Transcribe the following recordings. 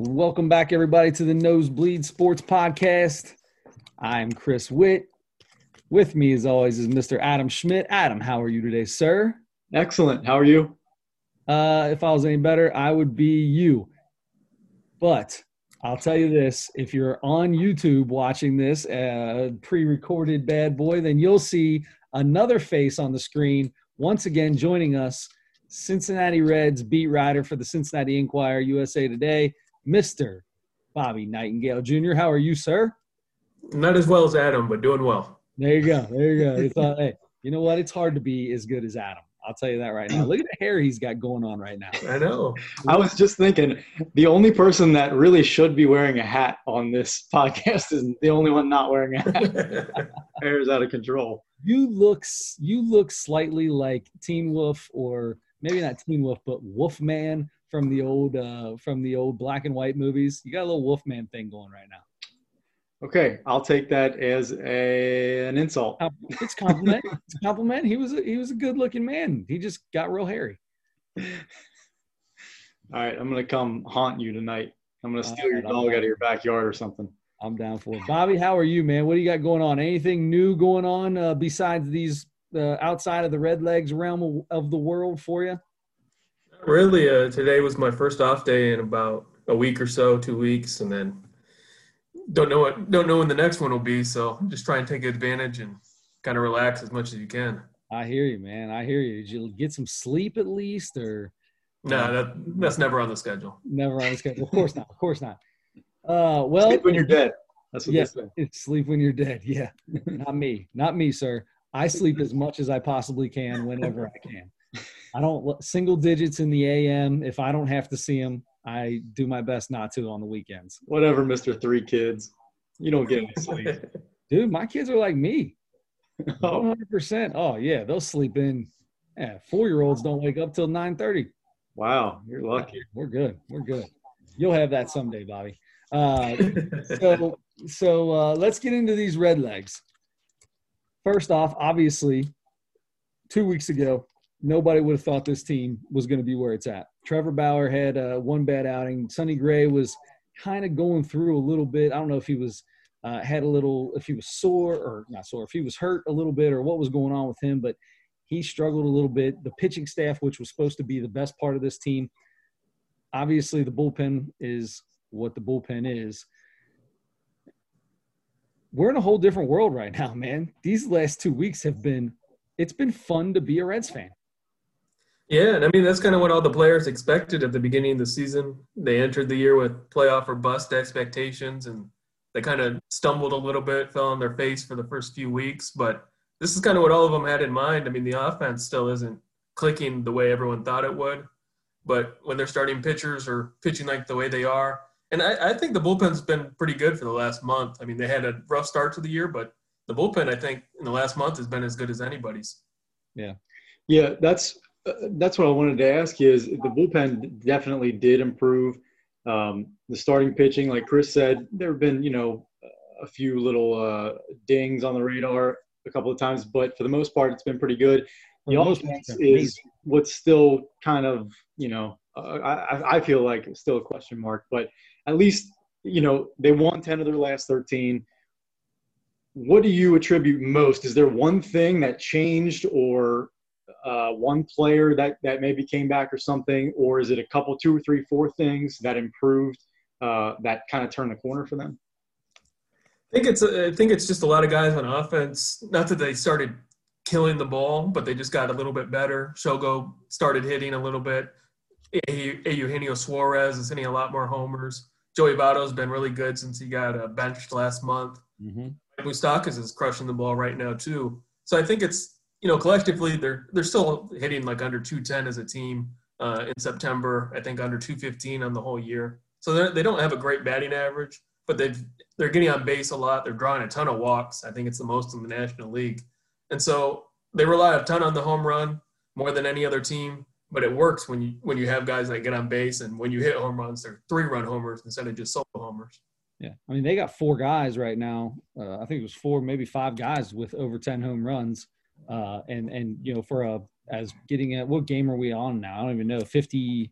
Welcome back, everybody, to the Nosebleed Sports Podcast. I'm Chris Witt. With me, as always, is Mr. Adam Schmidt. Adam, how are you today, sir? Excellent. How are you? Uh, if I was any better, I would be you. But I'll tell you this if you're on YouTube watching this uh, pre recorded bad boy, then you'll see another face on the screen. Once again, joining us, Cincinnati Reds beat writer for the Cincinnati Enquirer USA Today, Mr. Bobby Nightengale Jr. How are you, sir? Not as well as Adam, but doing well. There you go. There you go. It's, hey, you know what? It's hard to be as good as Adam. I'll tell you that right now. Look at the hair he's got going on right now. I know. I was just thinking the only person that really should be wearing a hat on this podcast is the only one not wearing a hat. Hair is out of control. You look you look slightly like Teen Wolf or maybe not Teen Wolf, but Wolfman from the old uh, from the old black and white movies. You got a little Wolfman thing going right now. Okay, I'll take that as a, an insult. It's compliment. it's compliment. He was a, he was a good looking man. He just got real hairy. All right, I'm gonna come haunt you tonight. I'm gonna steal your dog out of your backyard or something. I'm down for it. Bobby, how are you, man? What do you got going on? Anything new going on uh, besides these uh, outside of the Red Legs realm of the world for you? Really, uh, today was my first off day in about a week or so, two weeks, and then don't know what don't know when the next one will be. So just try and take advantage and kind of relax as much as you can. I hear you, man. I hear you. Did you get some sleep at least, or? No, that that's never on the schedule. Never on the schedule. Of course not. Of course not. Uh, well, sleep when you're dead. That's what yeah, sleep when you're dead. Yeah, not me. Not me, sir. I sleep as much as I possibly can whenever I can. I don't single digits in the AM. If I don't have to see them, I do my best not to on the weekends. Whatever, Mister Three Kids. You don't get any sleep, dude. My kids are like me. Oh. One hundred percent. Oh yeah, they'll sleep in. Yeah, four year olds don't wake up till nine thirty. Wow, you're lucky. We're good. We're good. You'll have that someday, Bobby. Uh, so so uh, let's get into these red legs. First off, obviously, two weeks ago, nobody would have thought this team was going to be where it's at. Trevor Bauer had uh, one bad outing. Sonny Gray was kind of going through a little bit. I don't know if he was uh, had a little, if he was sore or not sore, if he was hurt a little bit or what was going on with him, but he struggled a little bit. The pitching staff, which was supposed to be the best part of this team, obviously the bullpen is what the bullpen is. We're in a whole different world right now, man. These last two weeks have been, it's been fun to be a Reds fan. Yeah, and I mean that's kind of what all the players expected at the beginning of the season. They entered the year with playoff or bust expectations, and they kind of stumbled a little bit, fell on their face for the first few weeks. But this is kind of what all of them had in mind. I mean, the offense still isn't clicking the way everyone thought it would, but when they're starting pitchers or pitching like the way they are, and I, I think the bullpen's been pretty good for the last month. I mean, they had a rough start to the year, but the bullpen, I think, in the last month has been as good as anybody's. Yeah. Yeah, that's that's what I wanted to ask you is the bullpen definitely did improve. Um, the starting pitching, like Chris said, there have been, you know, a few little uh, dings on the radar a couple of times, but for the most part, it's been pretty good. The offense is what's still kind of, you know, uh, I, I feel like still a question mark, but at least, you know, they won 10 of their last 13. What do you attribute most? Is there one thing that changed or uh, one player that that maybe came back or something, or is it a couple, two or three, four things that improved uh, that kind of turned the corner for them? I think it's I think it's just a lot of guys on offense. Not that they started killing the ball, but they just got a little bit better. Shogo started hitting a little bit. Eugenio Suarez is hitting a lot more homers. Joey Votto's been really good since he got uh, benched last month. Mm-hmm. Moustakas is crushing the ball right now too. So I think it's you know, collectively they're they're still hitting like under 210 as a team uh, in September. I think under 215 on the whole year. So they they don't have a great batting average, but they've they're getting on base a lot. They're drawing a ton of walks. I think it's the most in the National League, and so they rely a ton on the home run more than any other team. But it works when you when you have guys that get on base, and when you hit home runs, they're three run homers instead of just solo homers. Yeah, I mean they got four guys right now. Uh, I think it was four, maybe five guys with over ten home runs. Uh, and and you know for a as getting at what game are we on now? I don't even know 50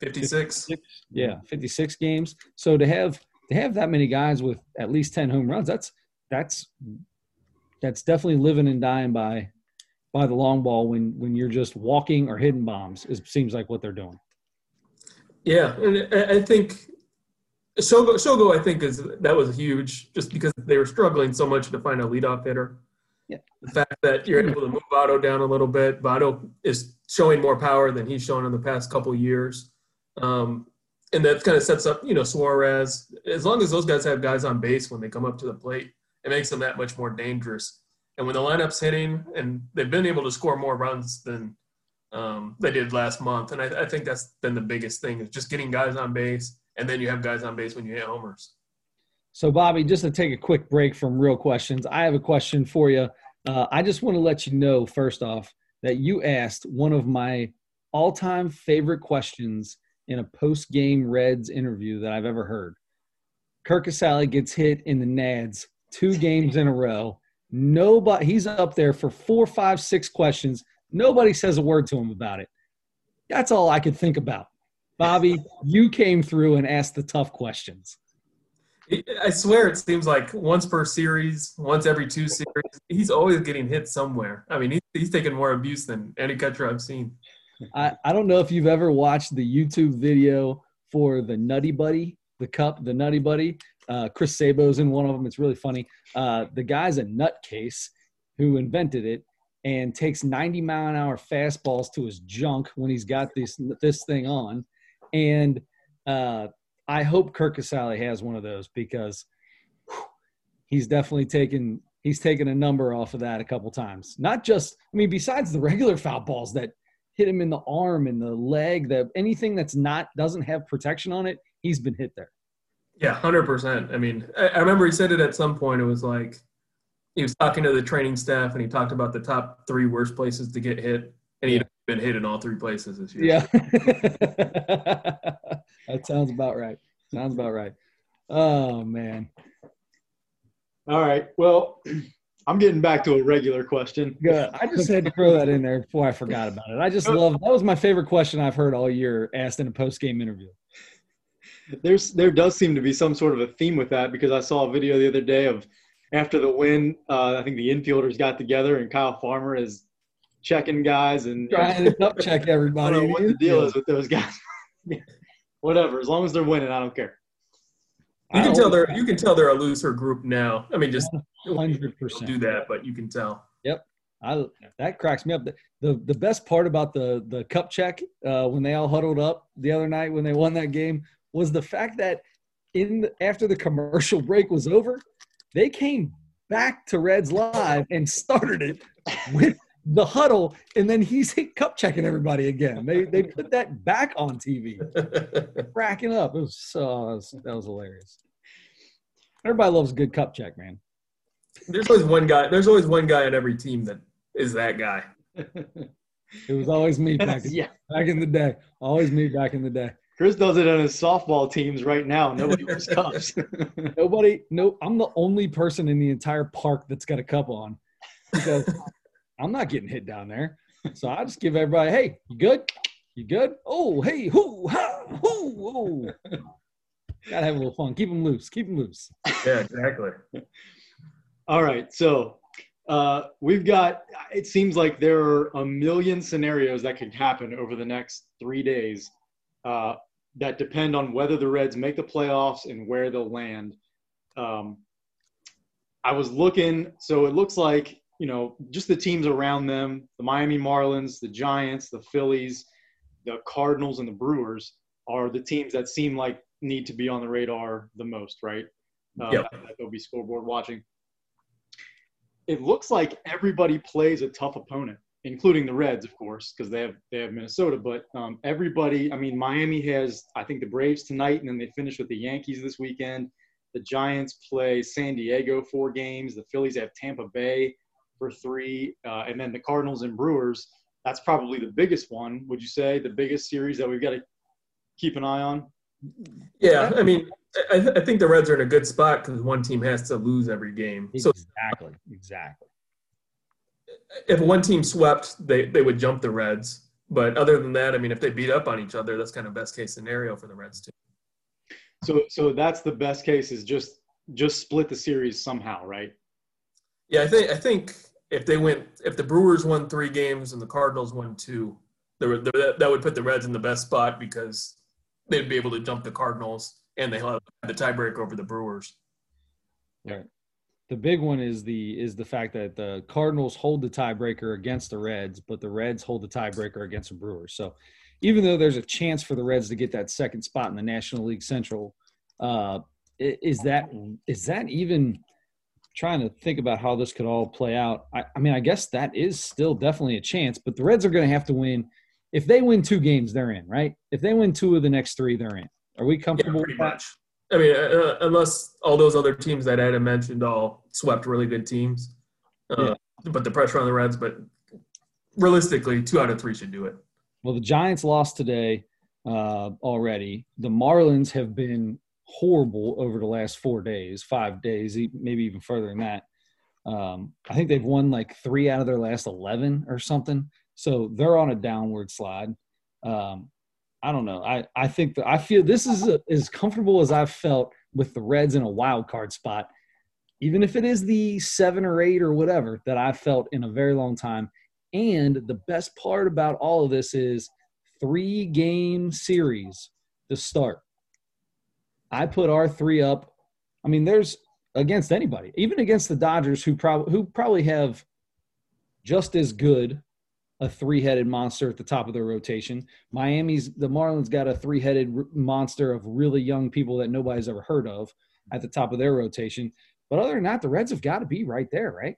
56. Yeah, 56 games. So to have to have that many guys with at least 10 home runs, that's that's that's definitely living and dying by by the long ball when when you're just walking or hitting bombs. It seems like what they're doing. Yeah, and I I think Shogo, Shogo, I think is that was huge, just because they were struggling so much to find a leadoff hitter. Yeah. The fact that you're able to move Votto down a little bit, Votto is showing more power than he's shown in the past couple years, um, and that kind of sets up, you know, Suarez. As long as those guys have guys on base when they come up to the plate, it makes them that much more dangerous. And when the lineup's hitting, and they've been able to score more runs than um, they did last month, and I, I think that's been the biggest thing is just getting guys on base and then you have guys on base when you hit homers. So, Bobby, just to take a quick break from real questions, I have a question for you. Uh, I just want to let you know, first off, that you asked one of my all time favorite questions in a post game Reds interview that I've ever heard. Curt Casali gets hit in the NADS two games in a row. Nobody, he's up there for four, five, six questions. Nobody says a word to him about it. That's all I could think about. Bobby, you came through and asked the tough questions. I swear it seems like once per series, once every two series, he's always getting hit somewhere. I mean, he's, he's taking more abuse than any catcher I've seen. I, I don't know if you've ever watched the YouTube video for the Nutty Buddy, the cup, the Nutty Buddy. Uh, Chris Sabo's in one of them. It's really funny. Uh, the guy's a nutcase who invented it and takes 90 mile an hour fastballs to his junk when he's got this this thing on and uh, I hope Curt Casali has one of those because whew, he's definitely taken he's taken a number off of that a couple times. Not just I mean, besides the regular foul balls that hit him in the arm and the leg, that anything that's not doesn't have protection on it, he's been hit there. Yeah, hundred percent. I mean, I, I remember he said it at some point. It was like he was talking to the training staff and he talked about the top three worst places to get hit, and he'd been hit in all three places this year. Yeah. that sounds about right. Sounds about right. Oh man. All right. Well, I'm getting back to a regular question. Good. I just had to throw that in there before I forgot about it. I just love that was my favorite question I've heard all year asked in a post game interview. There's there does seem to be some sort of a theme with that because I saw a video the other day of after the win, uh, I think the infielders got together and Kyle Farmer is checking guys and trying to up check everybody. I don't know what the deal is with those guys. Whatever, as long as they're winning, I don't care. You can tell they're you can tell they're a loser group now. I mean, just hundred percent do that, but you can tell. Yep, I that cracks me up. The the, the best part about the the cup check uh, when they all huddled up the other night when they won that game was the fact that in the, after the commercial break was over, they came back to Reds Live and started it with the huddle, and then he's cup checking everybody again. They they put that back on TV, cracking up. It was so that was hilarious. Everybody loves a good cup check, man. There's always one guy. There's always one guy on every team that is that guy. it was always me back in, yeah. back in the day. Always me back in the day. Chris does it on his softball teams right now. Nobody wears cups. Nobody. No, I'm the only person in the entire park that's got a cup on because I'm not getting hit down there. So I just give everybody, hey, you good? You good? Oh, hey, whoo, ha, whoo, whoo. Gotta have a little fun. Keep them loose. Keep them loose. Yeah, exactly. All right. So uh, we've got, it seems like there are a million scenarios that could happen over the next three days uh, that depend on whether the Reds make the playoffs and where they'll land. Um, I was looking, so it looks like you know, just the teams around them, the Miami Marlins, the Giants, the Phillies, the Cardinals, and the Brewers are the teams that seem like need to be on the radar the most, right? Uh, yep. That they'll be scoreboard watching. It looks like everybody plays a tough opponent, including the Reds, of course, because they have they have Minnesota. But um, everybody, I mean, Miami has I think the Braves tonight, and then they finish with the Yankees this weekend. The Giants play San Diego four games. The Phillies have Tampa Bay for three, uh, and then the Cardinals and Brewers. That's probably the biggest one. Would you say the biggest series that we've got to keep an eye on? Yeah, I mean, I, th- I think the Reds are in a good spot because one team has to lose every game. So exactly, exactly. If one team swept, they they would jump the Reds. But other than that, I mean, if they beat up on each other, that's kind of best case scenario for the Reds too. So so that's the best case is just just split the series somehow, right? Yeah, I think I think if they went if the Brewers won three games and the Cardinals won two, there, there, that would put the Reds in the best spot because they'd be able to jump the Cardinals and they have the tiebreaker over the Brewers. Right. The big one is the is the fact that the Cardinals hold the tiebreaker against the Reds, but the Reds hold the tiebreaker against the Brewers. So even though there's a chance for the Reds to get that second spot in the National League Central, uh, is that is that even trying to think about how this could all play out? I, I mean, I guess that is still definitely a chance, but the Reds are going to have to win. If they win two games, they're in, right? If they win two of the next three, they're in. Are we comfortable yeah, pretty much? I mean, uh, uh, unless all those other teams that Adam mentioned all swept really good teams, uh, yeah. but the pressure on the Reds. But realistically, two out of three should do it. Well, the Giants lost today uh, already. The Marlins have been horrible over the last four days, five days, maybe even further than that. Um, I think they've won like three out of their last 11 or something. So they're on a downward slide. Um, I don't know. I, I think that I feel this is a, as comfortable as I've felt with the Reds in a wild card spot, even if it is the seven or eight or whatever that I've felt in a very long time. And the best part about all of this is three game series to start. I put our three up. I mean, there's against anybody, even against the Dodgers, who probably who probably have just as good a three-headed monster at the top of their rotation. Miami's the Marlins got a three-headed monster of really young people that nobody's ever heard of at the top of their rotation. But other than that, the Reds have got to be right there, right?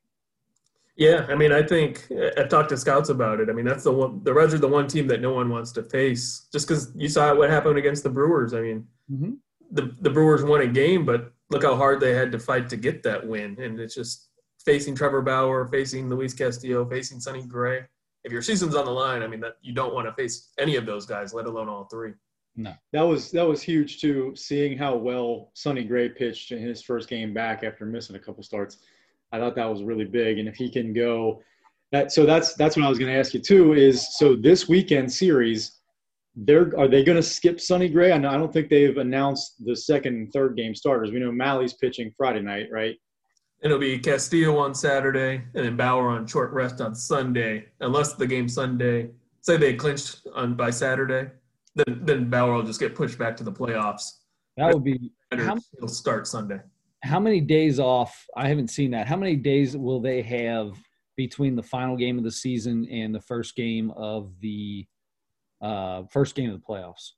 Yeah, I mean, I think I've talked to scouts about it. I mean, that's the one. The Reds are the one team that no one wants to face, just because you saw what happened against the Brewers. I mean, mm-hmm. The the Brewers won a game, but look how hard they had to fight to get that win, and it's just facing Trevor Bauer, facing Luis Castillo, facing Sonny Gray if your season's on the line, I mean that you don't want to face any of those guys, let alone all three. No. That was that was huge too, seeing how well Sonny Gray pitched in his first game back after missing a couple starts. I thought that was really big. And if he can go that so that's that's what I was gonna ask you too, is so this weekend series, they're are they gonna skip Sonny Gray? I know I don't think they've announced the second and third game starters. We know Mahle's pitching Friday night, right? it'll be Castillo on Saturday and then Bauer on short rest on Sunday, unless the game Sunday. Say they clinched on by Saturday, then then Bauer will just get pushed back to the playoffs. That would be. How, he'll start Sunday. How many days off? I haven't seen that. How many days will they have between the final game of the season and the first game of the uh, first game of the playoffs?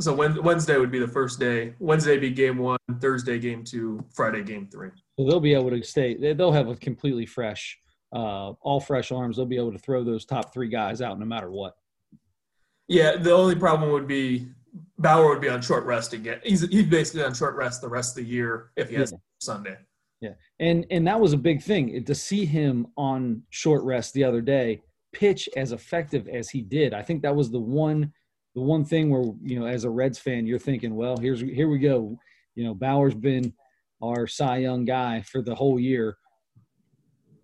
So Wednesday would be the first day. Wednesday be game one, Thursday game two, Friday game three. So they'll be able to stay. They'll have a completely fresh, uh, all fresh arms. They'll be able to throw those top three guys out no matter what. Yeah, the only problem would be Bauer would be on short rest again. He's he's basically on short rest the rest of the year if he has yeah. Sunday. Yeah, and and that was a big thing to see him on short rest the other day pitch as effective as he did. I think that was the one the one thing where you know as a Reds fan you're thinking, well, here's here we go. You know, Bauer's been our Cy Young guy for the whole year.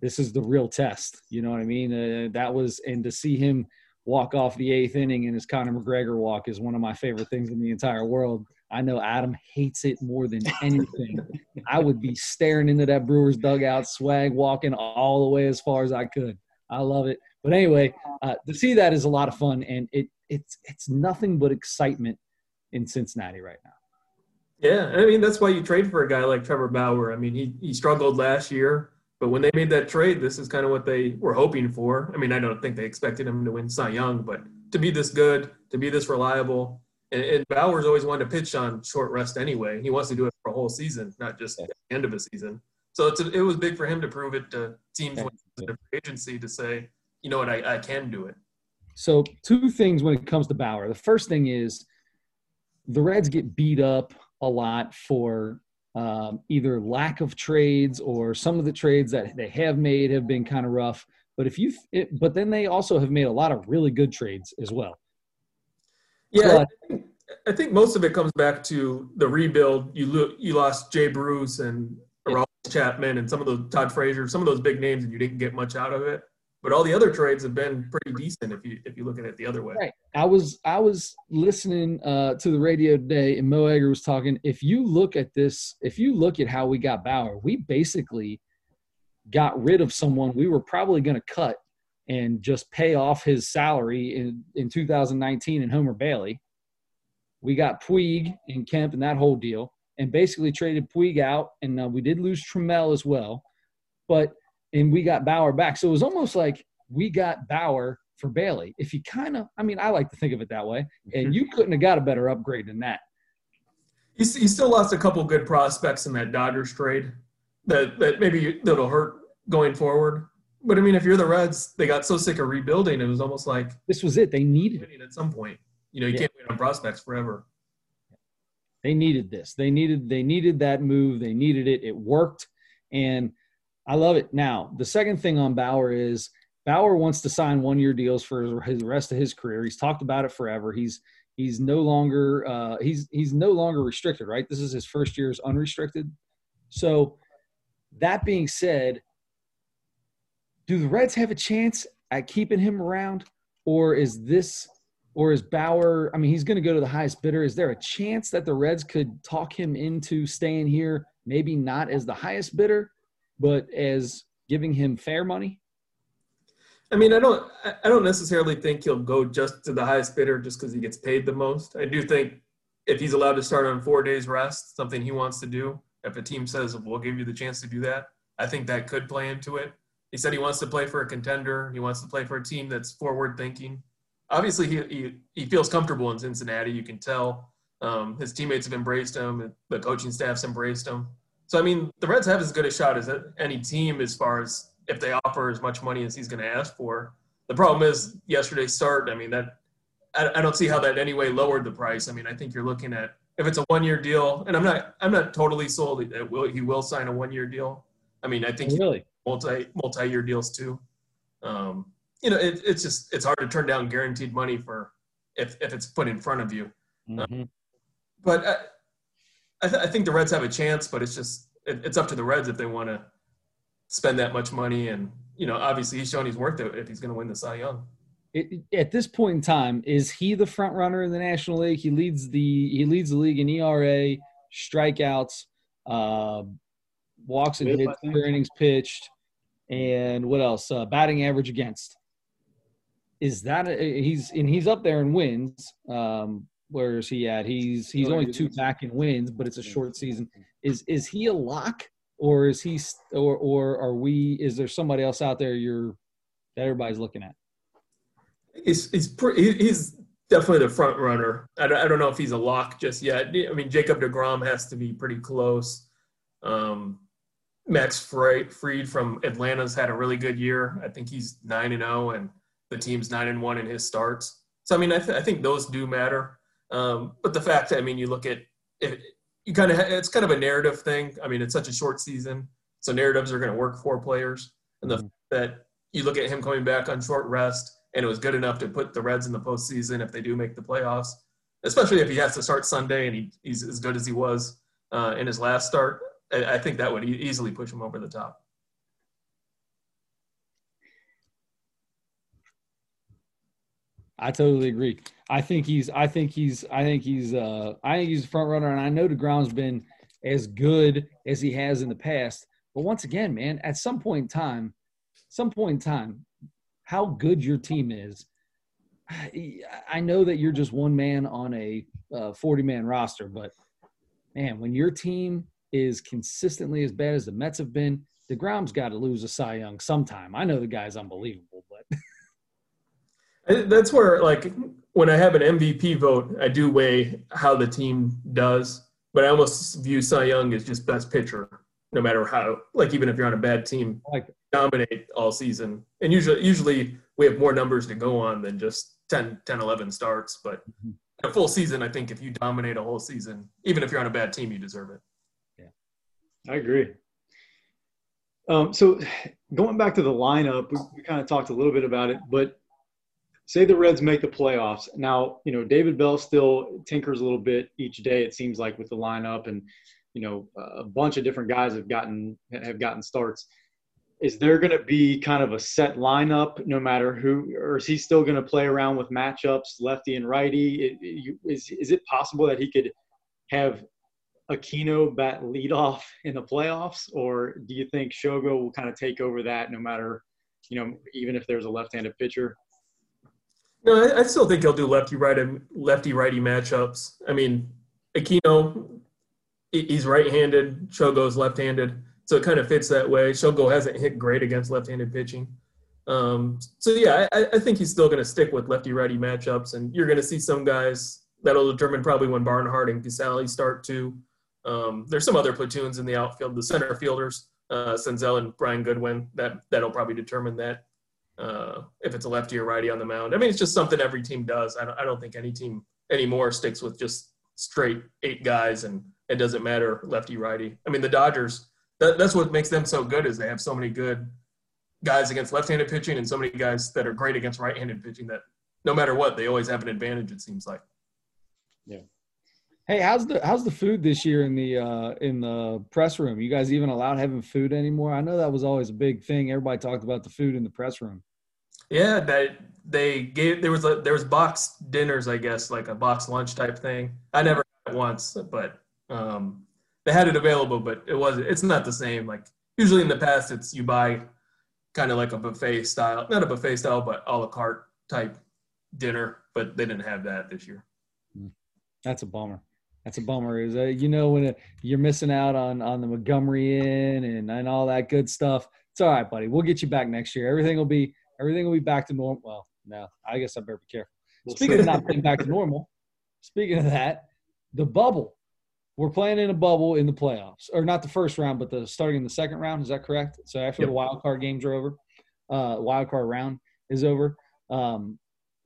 This is the real test. You know what I mean? Uh, that was, and to see him walk off the eighth inning in his Conor McGregor walk is one of my favorite things in the entire world. I know Adam hates it more than anything. I would be staring into that Brewers dugout, swag walking all the way as far as I could. I love it. But anyway, uh, to see that is a lot of fun, and it it's it's nothing but excitement in Cincinnati right now. Yeah, I mean that's why you trade for a guy like Trevor Bauer. I mean he he struggled last year, but when they made that trade, this is kind of what they were hoping for. I mean I don't think they expected him to win Cy Young, but to be this good, to be this reliable, and, and Bauer's always wanted to pitch on short rest anyway. He wants to do it for a whole season, not just at the end of a season. So it's a, it was big for him to prove it to teams with the agency to say, you know what, I, I can do it. So two things when it comes to Bauer. The first thing is the Reds get beat up a lot for um, either lack of trades or some of the trades that they have made have been kind of rough. But if you, it, but then they also have made a lot of really good trades as well. Yeah, but, I think most of it comes back to the rebuild. You lo- you lost Jay Bruce and yeah. Chapman and some of those Todd Frazier, some of those big names, and you didn't get much out of it. But all the other trades have been pretty decent if you if you look at it the other way. Right. I was I was listening uh, to the radio today, and Mo Egger was talking. If you look at this, if you look at how we got Bauer, we basically got rid of someone we were probably going to cut and just pay off his salary in in 2019 in Homer Bailey. We got Puig and Kemp and that whole deal, and basically traded Puig out, and uh, we did lose Trammell as well, but and we got Bauer back. So it was almost like we got Bauer for Bailey. If you kind of, I mean, I like to think of it that way, and mhm. you couldn't have got a better upgrade than that. He, he still lost a couple good prospects in that Dodgers trade that that maybe that'll hurt going forward. But I mean, if you're the Reds, they got so sick of rebuilding, it was almost like this was it. They needed it at some point. You know, you yeah. can't wait on prospects forever. They needed this. They needed they needed that move. They needed it. It worked, and I love it. Now, the second thing on Bauer is Bauer wants to sign one year deals for his rest of his career. He's talked about it forever. He's he's no longer uh, he's he's no longer restricted. Right. This is his first year as unrestricted. So, that being said, do the Reds have a chance at keeping him around, or is this or is Bauer? I mean, he's going to go to the highest bidder. Is there a chance that the Reds could talk him into staying here? Maybe not as the highest bidder, but as giving him fair money? I mean, I don't, I don't necessarily think he'll go just to the highest bidder just because he gets paid the most. I do think if he's allowed to start on four days rest, something he wants to do, if a team says we'll give you the chance to do that, I think that could play into it. He said he wants to play for a contender. He wants to play for a team that's forward thinking. Obviously, he, he, he feels comfortable in Cincinnati. You can tell um, his teammates have embraced him. The coaching staff's embraced him. So I mean, the Reds have as good a shot as any team as far as if they offer as much money as he's going to ask for. The problem is yesterday's start. I mean that I, I don't see how that anyway lowered the price. I mean, I think you're looking at if it's a one year deal, and I'm not I'm not totally sold that will he will sign a one year deal. I mean, I think really multi multi year deals too. Um, you know, it, it's just it's hard to turn down guaranteed money for if if it's put in front of you. Mm-hmm. but uh, I, th- I, think the Reds have a chance, but it's just it, it's up to the Reds if they want to spend that much money. And you know, obviously, he's shown he's worth it if he's going to win the Cy Young. It, at this point in time, is he the front runner in the National League? He leads the he leads the league in ERA, strikeouts, uh, walks and hits, innings pitched, and what else? Uh, batting average against. Is that a, he's and he's up there in wins? Um, where is he at? He's he's only two back in wins, but it's a short season. Is is he a lock, or is he, or or are we? Is there somebody else out there you're that everybody's looking at? He's he's pretty, he's definitely the front runner. I don't, I don't know if he's a lock just yet. I mean, Jacob Degrom has to be pretty close. Um, Max Fried from Atlanta's had a really good year. I think he's nine and zero, oh, and the team's nine and one in his starts. So I mean, I, th- I think those do matter. Um, but the fact I mean, you look at it, you kind of it's kind of a narrative thing. I mean, it's such a short season, so narratives are going to work for players, and the mm-hmm. that you look at him coming back on short rest, and it was good enough to put the Reds in the postseason if they do make the playoffs, especially if he has to start Sunday and he, he's as good as he was uh, in his last start. I, I think that would e- easily push him over the top. I totally agree. I think he's. I think he's. I think he's. Uh, I think he's a front runner, and I know Degrom's been as good as he has in the past. But once again, man, at some point in time, some point in time, how good your team is. I know that you're just one man on a uh, 40 man roster, but man, when your team is consistently as bad as the Mets have been, DeGrom's got to lose a Cy Young sometime. I know the guy's unbelievable, That's where, like, when I have an MVP vote, I do weigh how the team does, but I almost view Cy Young as just best pitcher, no matter how. Like, even if you're on a bad team, like dominate all season. And usually, usually we have more numbers to go on than just 10, 10 11 starts. But mm-hmm. a full season, I think if you dominate a whole season, even if you're on a bad team, you deserve it. Yeah, I agree. Um, so going back to the lineup, we, we kind of talked a little bit about it, but say the Reds make the playoffs. Now, you know, David Bell still tinkers a little bit each day, it seems like, with the lineup. And, you know, a bunch of different guys have gotten have gotten starts. is there going to be kind of a set lineup no matter who, or is he still going to play around with matchups, lefty and righty? Is is it possible that he could have Aquino bat leadoff in the playoffs, or do you think Shogo will kind of take over that no matter, you know, even if there's a left-handed pitcher? No, I, I still think he'll do lefty righty lefty righty matchups. I mean, Aquino, he's right-handed. Shogo's left-handed, so it kind of fits that way. Shogo hasn't hit great against left-handed pitching. Um, so yeah, I, I, think he's still going to stick with lefty-righty matchups, and you're going to see some guys that'll determine probably when Barnhart and Casali start to. Um, there's some other platoons in the outfield, the center fielders, uh, Senzel and Brian Goodwin. That that'll probably determine that uh, if it's a lefty or righty on the mound. I mean, it's just something every team does. I don't, I don't think any team anymore sticks with just straight eight guys and it doesn't matter lefty righty. I mean, the Dodgers. That, that's what makes them so good is they have so many good guys against left-handed pitching and so many guys that are great against right-handed pitching that no matter what they always have an advantage. It seems like. Yeah. Hey, how's the how's the food this year in the uh, in the press room? You guys even allowed having food anymore? I know that was always a big thing. Everybody talked about the food in the press room. Yeah, that they gave there was a, there was box dinners, I guess, like a box lunch type thing. I never had it once, but um, they had it available, but it wasn't. It's not the same. Like usually in the past, it's you buy kind of like a buffet style, not a buffet style, but a la carte type dinner. But they didn't have that this year. That's a bummer. That's a bummer. Is uh, you know when it, you're missing out on on the Montgomery Inn and and all that good stuff. It's all right, buddy. We'll get you back next year. Everything will be everything will be back to normal. Well, no, I guess I better be careful. Speaking of not being back to normal, speaking of that, the bubble. We're playing in a bubble in the playoffs, or not the first round, but the starting in the second round. Is that correct? So after yep. the wild card games are over, uh, wild card round is over. Um,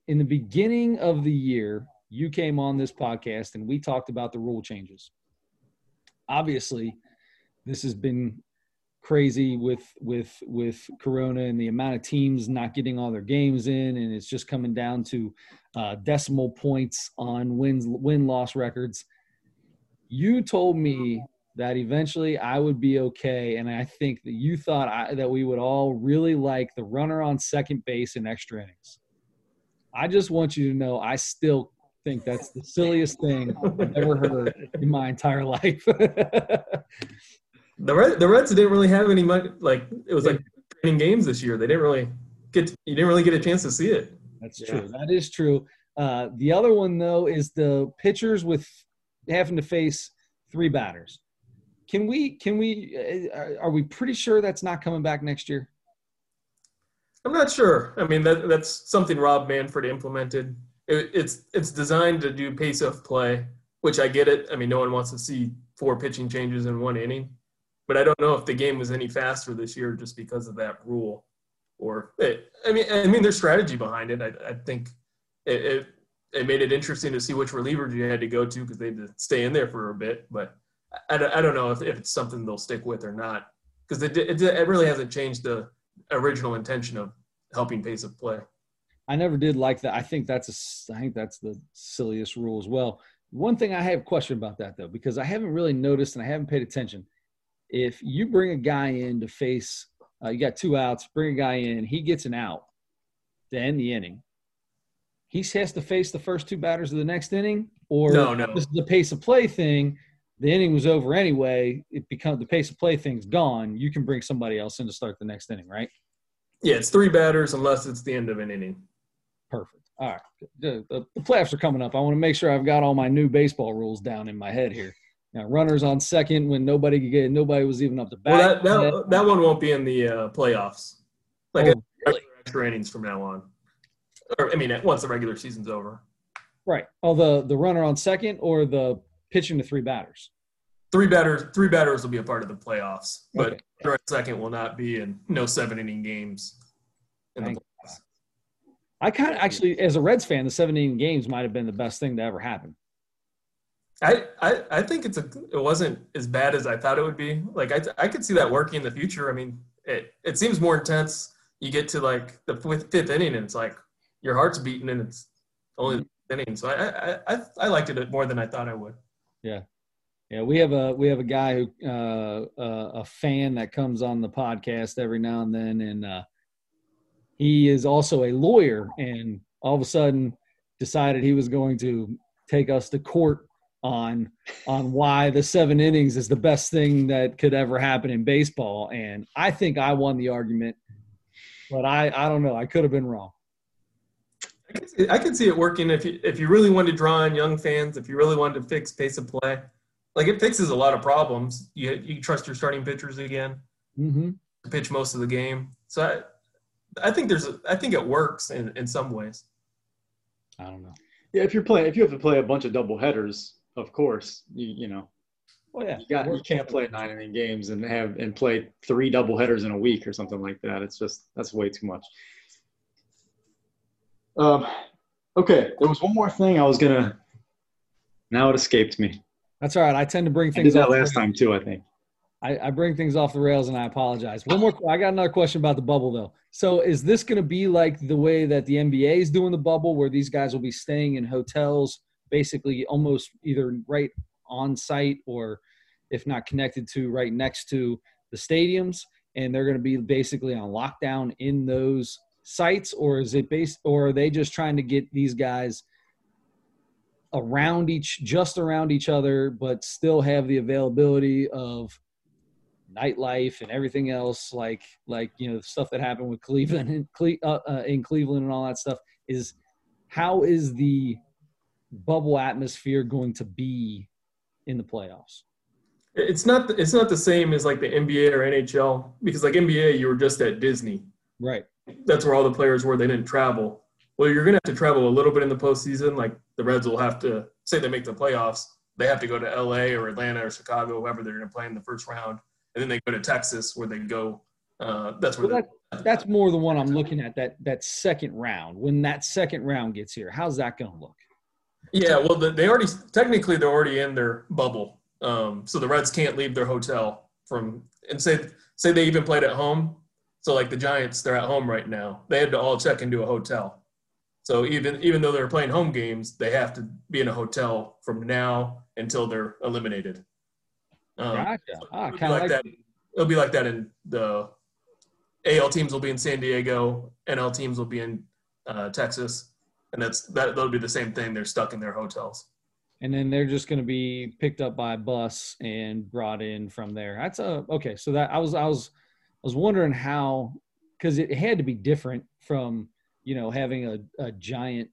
in the beginning of the year, you came on this podcast and we talked about the rule changes. Obviously, this has been crazy with with with corona and the amount of teams not getting all their games in and it's just coming down to uh, decimal points on wins win loss records you told me that eventually i would be okay and i think that you thought I, that we would all really like the runner on second base in extra innings i just want you to know i still think that's the silliest thing I've ever heard in my entire life. the Red, the Reds didn't really have any money. Like it was like training games this year. They didn't really get. To, you didn't really get a chance to see it. That's yeah. true. That is true. Uh, the other one though is the pitchers with having to face three batters. Can we? Can we? Uh, are we pretty sure that's not coming back next year? I'm not sure. I mean, that that's something Rob Manfred implemented it, it's it's designed to do pace of play, which I get it. I mean, no one wants to see four pitching changes in one inning, but I don't know if the game was any faster this year just because of that rule, or it, I mean, I mean, there's strategy behind it. I, I think it, it, it made it interesting to see which relievers you had to go to because they had to stay in there for a bit. But I, I don't know if, if it's something they'll stick with or not because it, it, it really hasn't changed the original intention of helping pace of play. I never did like that. I think that's a, I think that's the silliest rule as well. One thing I have a question about that though, because I haven't really noticed and I haven't paid attention. If you bring a guy in to face, uh, you got two outs, bring a guy in, he gets an out to end the inning. He has to face the first two batters of the next inning, or no, no. this is the pace of play thing. The inning was over anyway. It becomes the pace of play thing's gone. You can bring somebody else in to start the next inning, right? Yeah, it's three batters unless it's the end of an inning. Perfect. All right. The, the, the, playoffs are coming up. I want to make sure I've got all my new baseball rules down in my head here. Now, runners on second when nobody could get nobody was even up to bat. Well, that, that, that one won't be in the uh, playoffs. Like oh, really? extra innings from now on. Or I mean, once the regular season's over. Right. Oh, the the runner on second or the pitching to three batters. Three batters. Three batters will be a part of the playoffs, but okay. second will not be in no seven inning games. In the I kind of actually, as a Reds fan, the 17 games might have been the best thing to ever happen. I, I, I think it's a it wasn't as bad as I thought it would be. Like I, I could see that working in the future. I mean, it, it seems more intense. You get to like the fifth, fifth inning, and it's like your heart's beating, and it's only the inning. So I, I, I, I liked it more than I thought I would. Yeah, Yeah, we have a we have a guy who uh, uh, a fan that comes on the podcast every now and then, and uh, he is also a lawyer, and all of a sudden decided he was going to take us to court on on why the seven innings is the best thing that could ever happen in baseball. And I think I won the argument, but I I don't know. I could have been wrong. I can, see, I can see it working if you if you really wanted to draw in young fans, if you really wanted to fix pace of play. Like it fixes a lot of problems. You you trust your starting pitchers again Mm-hmm. to pitch most of the game. So I, I think there's a, I think it works in, in some ways. I don't know. Yeah, if you're playing, if you have to play a bunch of double headers, of course, you you know Well, yeah, you got you can't play nine inning games and have and play three double headers in a week or something like that. It's just that's way too much. Um, okay, there was one more thing I was gonna. Now it escaped me. That's all right. I tend to bring I did things that off the last time too. I think. I, I bring things off the rails and I apologize. One more. I got another question about the bubble though. So is this going to be like the way that the NBA is doing the bubble, where these guys will be staying in hotels, basically almost either right on site or, if not connected to, right next to the stadiums, and they're going to be basically on lockdown in those sites, or is it based, or are they just trying to get these guys? around each just around each other but still have the availability of nightlife and everything else like like you know stuff that happened with cleveland and Cle- uh, uh, in cleveland and all that stuff is how is the bubble atmosphere going to be in the playoffs It's not it's not the same as like the NBA or NHL because like NBA you were just at Disney. right That's where all the players were. They didn't travel. Well, you're gonna have to travel a little bit in the postseason. Like the Reds will have to say they make the playoffs. They have to go to LA or Atlanta or Chicago, whoever they're gonna play in the first round, and then they go to Texas where they go. Uh, that's where well, that, that's more the one i'm looking at that that second round when that second round gets here how's that going to look Yeah, well, they already technically they're already in their bubble, um, so the Reds can't leave their hotel from and say say they even played at home. So like the Giants, they're at home right now. They had to all check into a hotel. So even even though they're playing home games, they have to be in a hotel from now until they're eliminated. Um, gotcha ah, it'll be of like that. It'll be like that in the AL teams will be in San Diego, NL teams will be in uh, Texas, and that's that. That'll be the same thing. They're stuck in their hotels. and then they're just going to be picked up by bus and brought in from there. That's a okay. So that I was I was I was wondering how because it had to be different from you know having a, a giant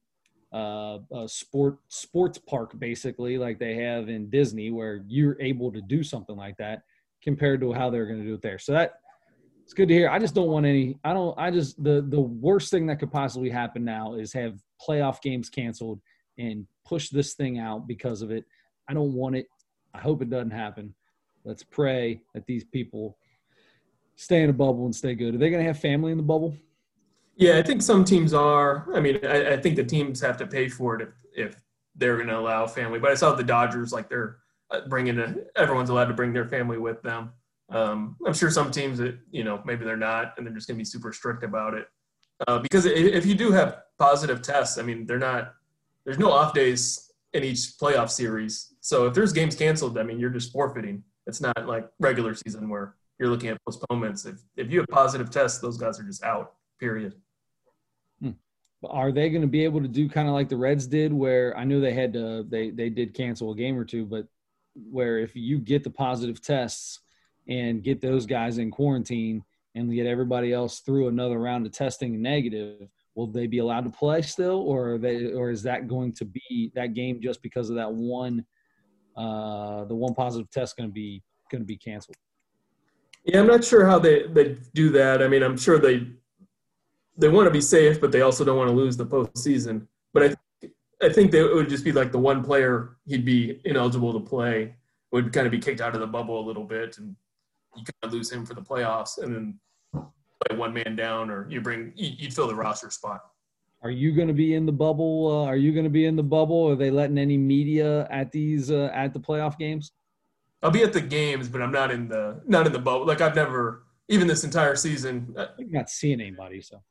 uh, a sport sports park basically like they have in Disney where you're able to do something like that compared to how they're going to do it there. So that it's good to hear. I just don't want any. I don't. I just the the worst thing that could possibly happen now is have playoff games canceled and push this thing out because of it. I don't want it. I hope it doesn't happen. Let's pray that these people stay in a bubble and stay good. Are they going to have family in the bubble? Yeah, I think some teams are. I mean, I, I think the teams have to pay for it if, if they're going to allow family. But I saw the Dodgers like they're uh, bringing a, everyone's allowed to bring their family with them. Um, I'm sure some teams that you know maybe they're not, and they're just going to be super strict about it. Uh, because if, if you do have positive tests, I mean, they're not. There's no off days in each playoff series. So if there's games canceled, I mean, you're just forfeiting. It's not like regular season where you're looking at postponements. If if you have positive tests, those guys are just out. Period. Hmm. Are they going to be able to do kind of like the Reds did, where I knew they had to they they did cancel a game or two, but where if you get the positive tests and get those guys in quarantine and get everybody else through another round of testing negative, will they be allowed to play still, or they or is that going to be that game just because of that one uh, the one positive test going to be going to be canceled? Yeah, I'm not sure how they, they do that. I mean, I'm sure they they want to be safe, but they also don't want to lose the postseason. But I I think that it would just be like the one player he'd be ineligible to play would kind of be kicked out of the bubble a little bit, and you kind of lose him for the playoffs, and then play one man down, or you bring you- you'd fill the roster spot. Are you going to be in the bubble? Uh, are you going to be in the bubble? Are they letting any media at these uh, at the playoff games? I'll be at the games, but I'm not in the not in the bubble. Like I've never even this entire season. uh, not seeing anybody, so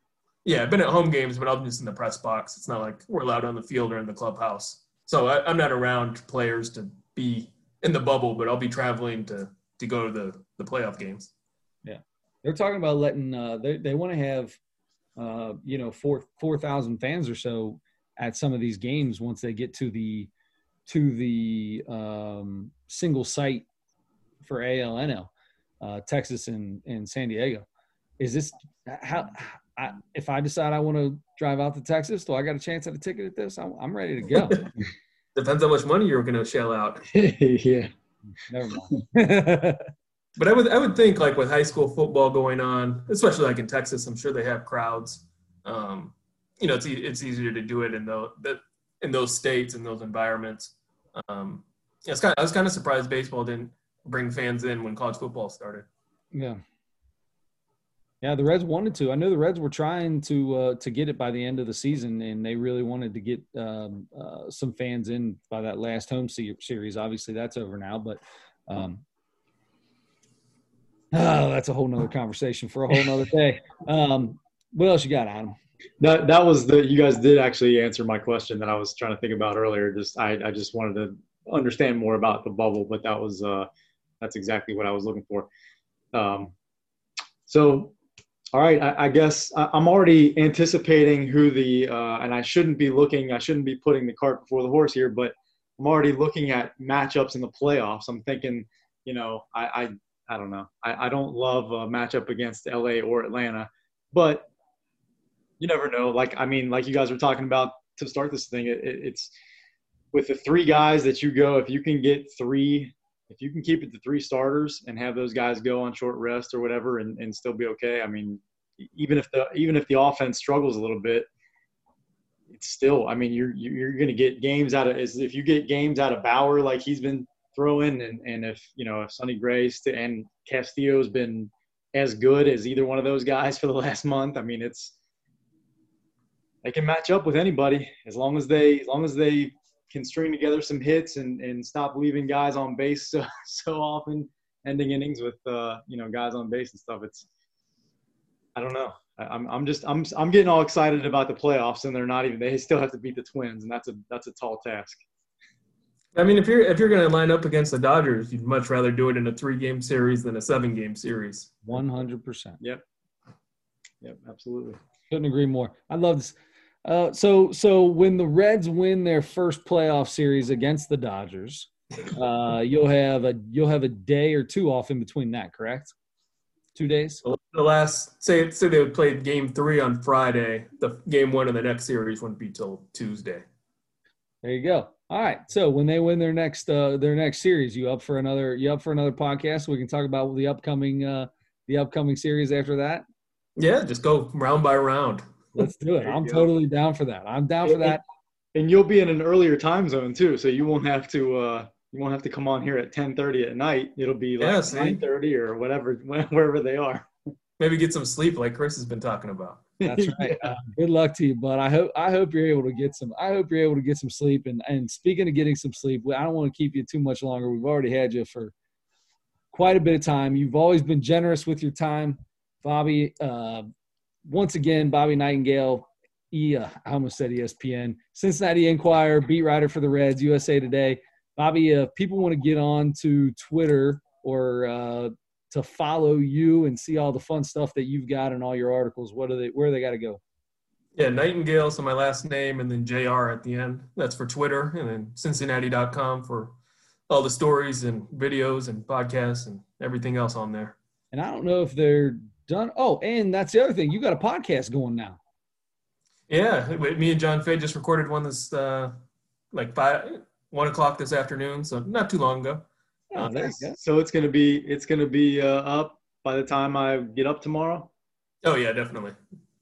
Yeah, I've been at home games, but I'm just in the press box. It's not like we're allowed on the field or in the clubhouse. So I, I'm not around players to be in the bubble, but I'll be traveling to to go to the the playoff games. They're talking about letting. Uh, they they want to have, uh, you know, four four thousand fans or so at some of these games once they get to the to the um, single site for ALNL, uh, Texas and, and San Diego. Is this how? I, if I decide I want to drive out to Texas, do I got a chance at a ticket at this? I'm, I'm ready to go. Depends how much money you're going to shell out. yeah. Never mind. But I would I would think like with high school football going on, especially like in Texas, I'm sure they have crowds. Um, you know, it's e- it's easier to do it in those in those states in those environments. Um, yeah, it's kind I was kind of surprised baseball didn't bring fans in when college football started. yeah. Yeah, the Reds wanted to. I know the Reds were trying to uh, to get it by the end of the season, and they really wanted to get um, uh, some fans in by that last home se- series. Obviously, that's over now, but um, oh, that's a whole nother conversation for a whole nother day. Um, what else you got, Adam? That that was the you guys did actually answer my question that I was trying to think about earlier. Just I, I just wanted to understand more about the bubble, but that was uh that's exactly what I was looking for. Um, so all right, I, I guess I, I'm already anticipating who the uh, and I shouldn't be looking, I shouldn't be putting the cart before the horse here, but I'm already looking at matchups in the playoffs. I'm thinking, you know, I I, I don't know, I, I don't love a matchup against LA or Atlanta, but you never know. Like I mean, like you guys were talking about to start this thing, it, it, it's with the three guys that you go. If you can get three, if you can keep it to three starters and have those guys go on short rest or whatever, and, and still be okay. I mean, even if the even if the offense struggles a little bit, it's still. I mean, you're you're going to get games out of if you get games out of Bauer like he's been throwing, and and if you know if Sonny Gray and Castillo's been as good as either one of those guys for the last month. I mean, it's they can match up with anybody as long as they as long as they can string together some hits and, and stop leaving guys on base so, so often, ending innings with uh, you know guys on base and stuff. It's I don't know. I'm I'm just I'm I'm getting all excited about the playoffs and they're not even they still have to beat the Twins and that's a that's a tall task. I mean, if you're if you're going to line up against the Dodgers, you'd much rather do it in a three game series than a seven game series. One hundred percent. Yep. Yep. Absolutely. Couldn't agree more. I love this. Uh, so so when the Reds win their first playoff series against the Dodgers, uh, you'll have a you'll have a day or two off in between that, correct? Two days. The last say say they would play game three on Friday. The game one of the next series wouldn't be till Tuesday. There you go. All right. So when they win their next uh, their next series, you up for another you up for another podcast? We can talk about the upcoming uh, the upcoming series after that. Yeah, just go round by round. Let's do it. I'm go. totally down for that. I'm down for that. And you'll be in an earlier time zone too, so you won't have to uh, you won't have to come on here at 10:30 at night. It'll be like Yeah, see? 9:30 or whatever wherever they are. Maybe get some sleep, like Chris has been talking about. That's right. Uh, good luck to you, bud. I hope I hope you're able to get some. I hope you're able to get some sleep. And and speaking of getting some sleep, I don't want to keep you too much longer. We've already had you for quite a bit of time. You've always been generous with your time, Bobby. Uh, once again, Bobby Nightengale. E, uh, I almost said ESPN, Cincinnati Enquirer, beat writer for the Reds, USA Today. Bobby, uh, if people want to get on to Twitter or uh, to follow you and see all the fun stuff that you've got in all your articles, what are they? Where they got to go? Yeah, Nightengale, so my last name, and then JR at the end. That's for Twitter, and then Cincinnati.com for all the stories and videos and podcasts and everything else on there. And I don't know if they're done. Oh, and that's the other thing. You got a podcast going now. Yeah, me and John Fay just recorded one this uh, like five one o'clock this afternoon, so not too long ago. Oh, there you go. So it's gonna be it's gonna be uh, up by the time I get up tomorrow. Oh yeah, definitely.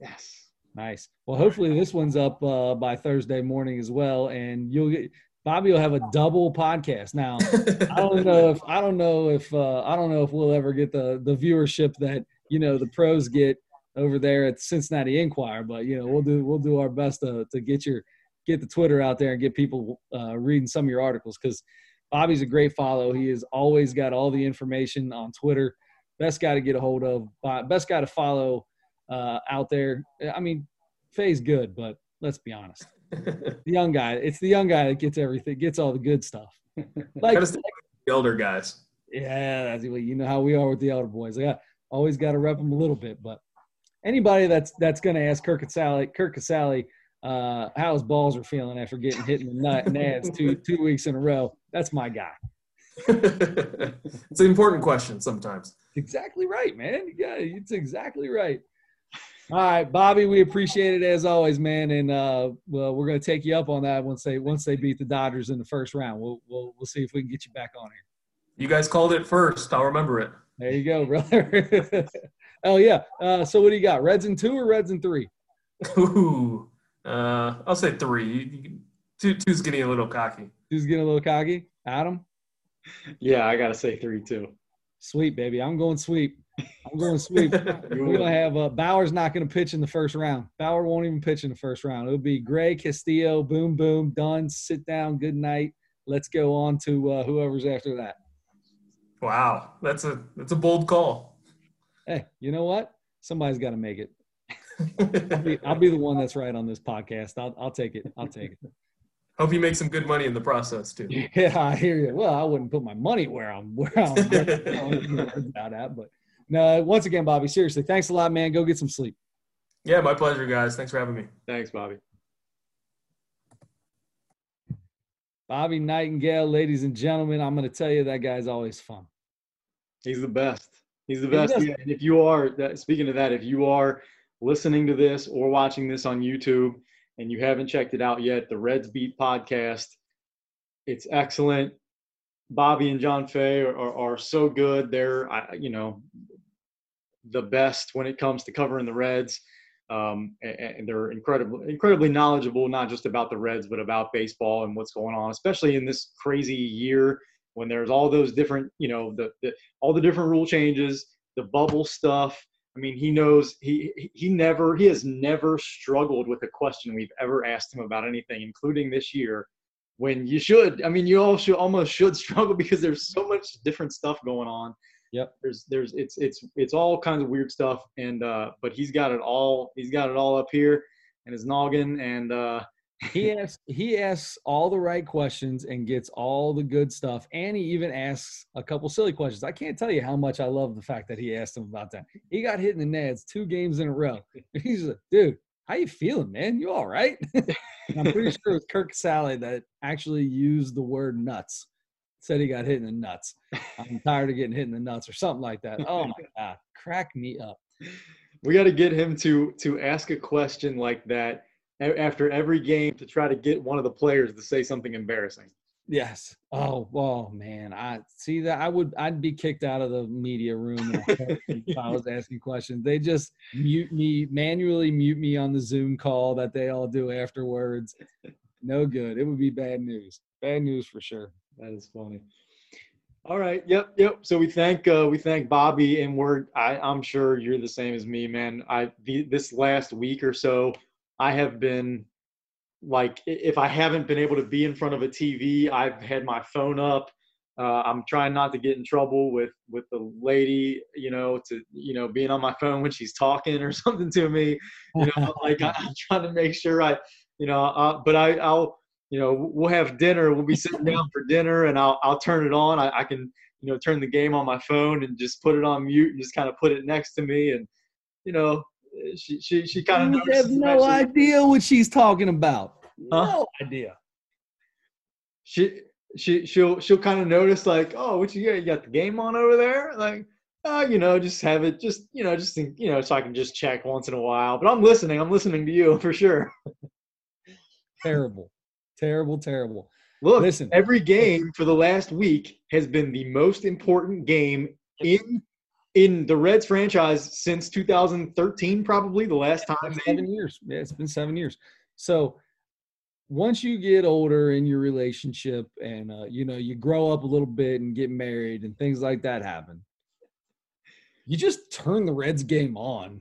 Yes. Nice. Well, hopefully this one's up uh, by Thursday morning as well, and you'll get Bobby will have a double podcast. Now, I don't know if I don't know if uh, I don't know if we'll ever get the the viewership that you know the pros get over there at Cincinnati Enquirer, but you know we'll do we'll do our best to to get your get the Twitter out there and get people uh, reading some of your articles because Bobby's a great follow. He has always got all the information on Twitter. Best guy to get a hold of. Best guy to follow uh, out there. I mean, Fay's good, but let's be honest. The young guy. It's the young guy that gets everything, gets all the good stuff. Like The elder guys. Yeah, you know how we are with the elder boys. I got, always got to rep them a little bit, but anybody that's that's going to ask Curt and Casali, Curt Casali, uh, how his balls are feeling after getting hit in the nut nads two two weeks in a row, that's my guy. it's an important question sometimes. Exactly right, man. Yeah, it's exactly right. All right, Bobby, we appreciate it as always, man. And uh, well, we're going to take you up on that once they once they beat the Dodgers in the first round. We'll we'll we'll see if we can get you back on here. You guys called it first. I'll remember it. There you go, brother. oh yeah. Uh, so what do you got? Reds in two or Reds in three? Ooh, uh, I'll say three. Two, two's getting a little cocky. Two's getting a little cocky. Adam. Yeah, I gotta say three too. Sweet baby, I'm going sweep. I'm going sweep. We're gonna have uh, Bauer's not gonna pitch in the first round. Bauer won't even pitch in the first round. It'll be Gray, Castillo, boom, boom, done. Sit down. Good night. Let's go on to uh, whoever's after that. Wow, that's a that's a bold call. Hey, you know what? Somebody's got to make it. I'll, be, I'll be the one that's right on this podcast. I'll I'll take it. I'll take it. Hope you make some good money in the process too. Yeah, I hear you. Well, I wouldn't put my money where I'm where I'm about that, but no. Once again, Bobby, seriously, thanks a lot, man. Go get some sleep. Yeah, my pleasure, guys. Thanks for having me. Thanks, Bobby. Bobby Nightengale, ladies and gentlemen, I'm going to tell you that guy's always fun. He's the best. He's the best. Yeah, and if you are speaking of that, if you are listening to this or watching this on YouTube and you haven't checked it out yet, the Reds Beat podcast. It's excellent. Bobby and John Fay are, are, are so good. They're, you know, the best when it comes to covering the Reds. Um, and, they're incredibly, incredibly knowledgeable, not just about the Reds, but about baseball and what's going on, especially in this crazy year when there's all those different, you know, the, the all the different rule changes, the bubble stuff, I mean, he knows he he never he has never struggled with a question we've ever asked him about anything, including this year. When you should, I mean, you all should almost should struggle because there's so much different stuff going on. Yep. There's there's it's it's it's all kinds of weird stuff, and uh, but he's got it all he's got it all up here and his noggin, and uh, he asks he asks all the right questions and gets all the good stuff and he even asks a couple silly questions. I can't tell you how much i love the fact that he asked him about that. He got hit in the nads two games in a row. He's like dude how you feeling man? You all right? I'm pretty sure it was Curt Casali that actually used the word nuts. Said he got hit in the nuts. I'm tired of getting hit in the nuts or something like that. Oh my god crack me up. We got to get him to to ask a question like that after every game to try to get one of the players to say something embarrassing. Yes. Oh, oh man. I see that. I would. I'd be kicked out of the media room if I was asking questions. They just mute me, manually mute me on the Zoom call that they all do afterwards. No good. It would be bad news. Bad news for sure. That is funny. All right. Yep. Yep. So we thank uh, we thank Bobby, and we're I, I'm sure you're the same as me, man. I the, this last week or so I have been like if I haven't been able to be in front of a TV, I've had my phone up. Uh, I'm trying not to get in trouble with with the lady, you know, to you know being on my phone when she's talking or something to me. You know, like I'm trying to make sure I, you know, uh, but I, I'll, you know, we'll have dinner. We'll be sitting down for dinner, and I'll I'll turn it on. I, I can, you know, turn the game on my phone and just put it on mute and just kind of put it next to me, and you know, she she she kind of have no idea what she's talking about. Huh? No idea. She she she'll she'll kind of notice like, oh, what you got? You got the game on over there? Like, uh, you know, just have it, just you know, just think, you know, so I can just check once in a while. But I'm listening. I'm listening to you for sure. terrible, terrible, terrible. Look, listen. Every game for the last week has been the most important game in in the Reds franchise since 2013, probably the last time. Seven years. Yeah, it's been seven years. So once you get older in your relationship and uh, you know you grow up a little bit and get married and things like that happen, you just turn the Reds game on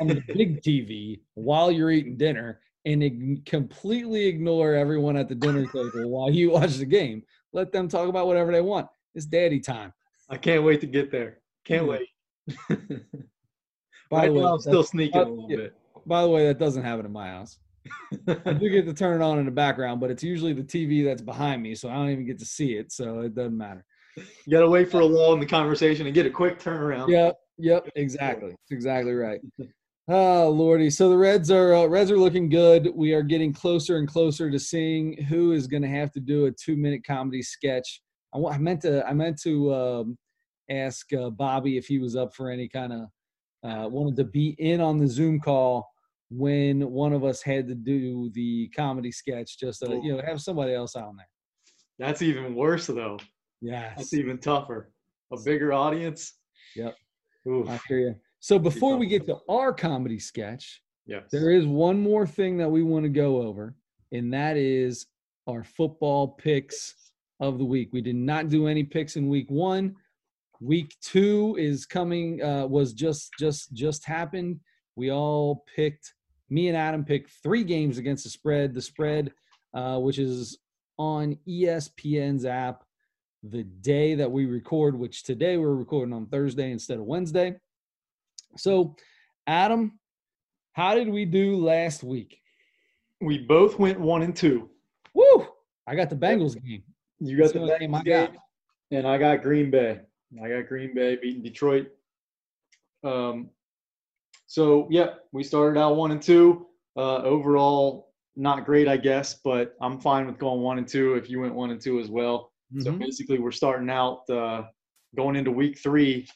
on the big TV while you're eating dinner and ig- completely ignore everyone at the dinner table while you watch the game. Let them talk about whatever they want. It's daddy time. I can't wait to get there. Can't wait. by right the way, I'm still sneaking uh, a little yeah, bit. By the way, that doesn't happen in my house. I do get to turn it on in the background, but it's usually the TV that's behind me, so I don't even get to see it, so it doesn't matter. You got to wait for a lull in the conversation and get a quick turnaround. Yep, yep, exactly. That's exactly right. Oh lordy! So the Reds are uh, Reds are looking good. We are getting closer and closer to seeing who is going to have to do a two-minute comedy sketch. I, I meant to I meant to um, ask uh, Bobby if he was up for any kind of uh, wanted to be in on the Zoom call when one of us had to do the comedy sketch. Just to, you know, have somebody else on there. That's even worse, though. Yeah, That's even tougher. A bigger audience. Yep. Oof. I hear you. So before we get to our comedy sketch, Yes. There is one more thing that we want to go over, and that is our football picks of the week. We did not do any picks in week one. Week two is coming. Uh, was just just just happened. We all picked. Me and Adam picked three games against the spread. The spread, uh, which is on ESPN's app, the day that we record. Which today we're recording on Thursday instead of Wednesday. So, Adam, how did we do last week? We both went one and two. Woo! I got the Bengals game. You got That's the only game I Bengals got. game, and I got Green Bay. I got Green Bay beating Detroit. Um, so yeah, we started out one and two. Uh, overall, not great, I guess, but I'm fine with going one and two. If you went one and two as well, so Mhm. basically we're starting out uh, going into week three,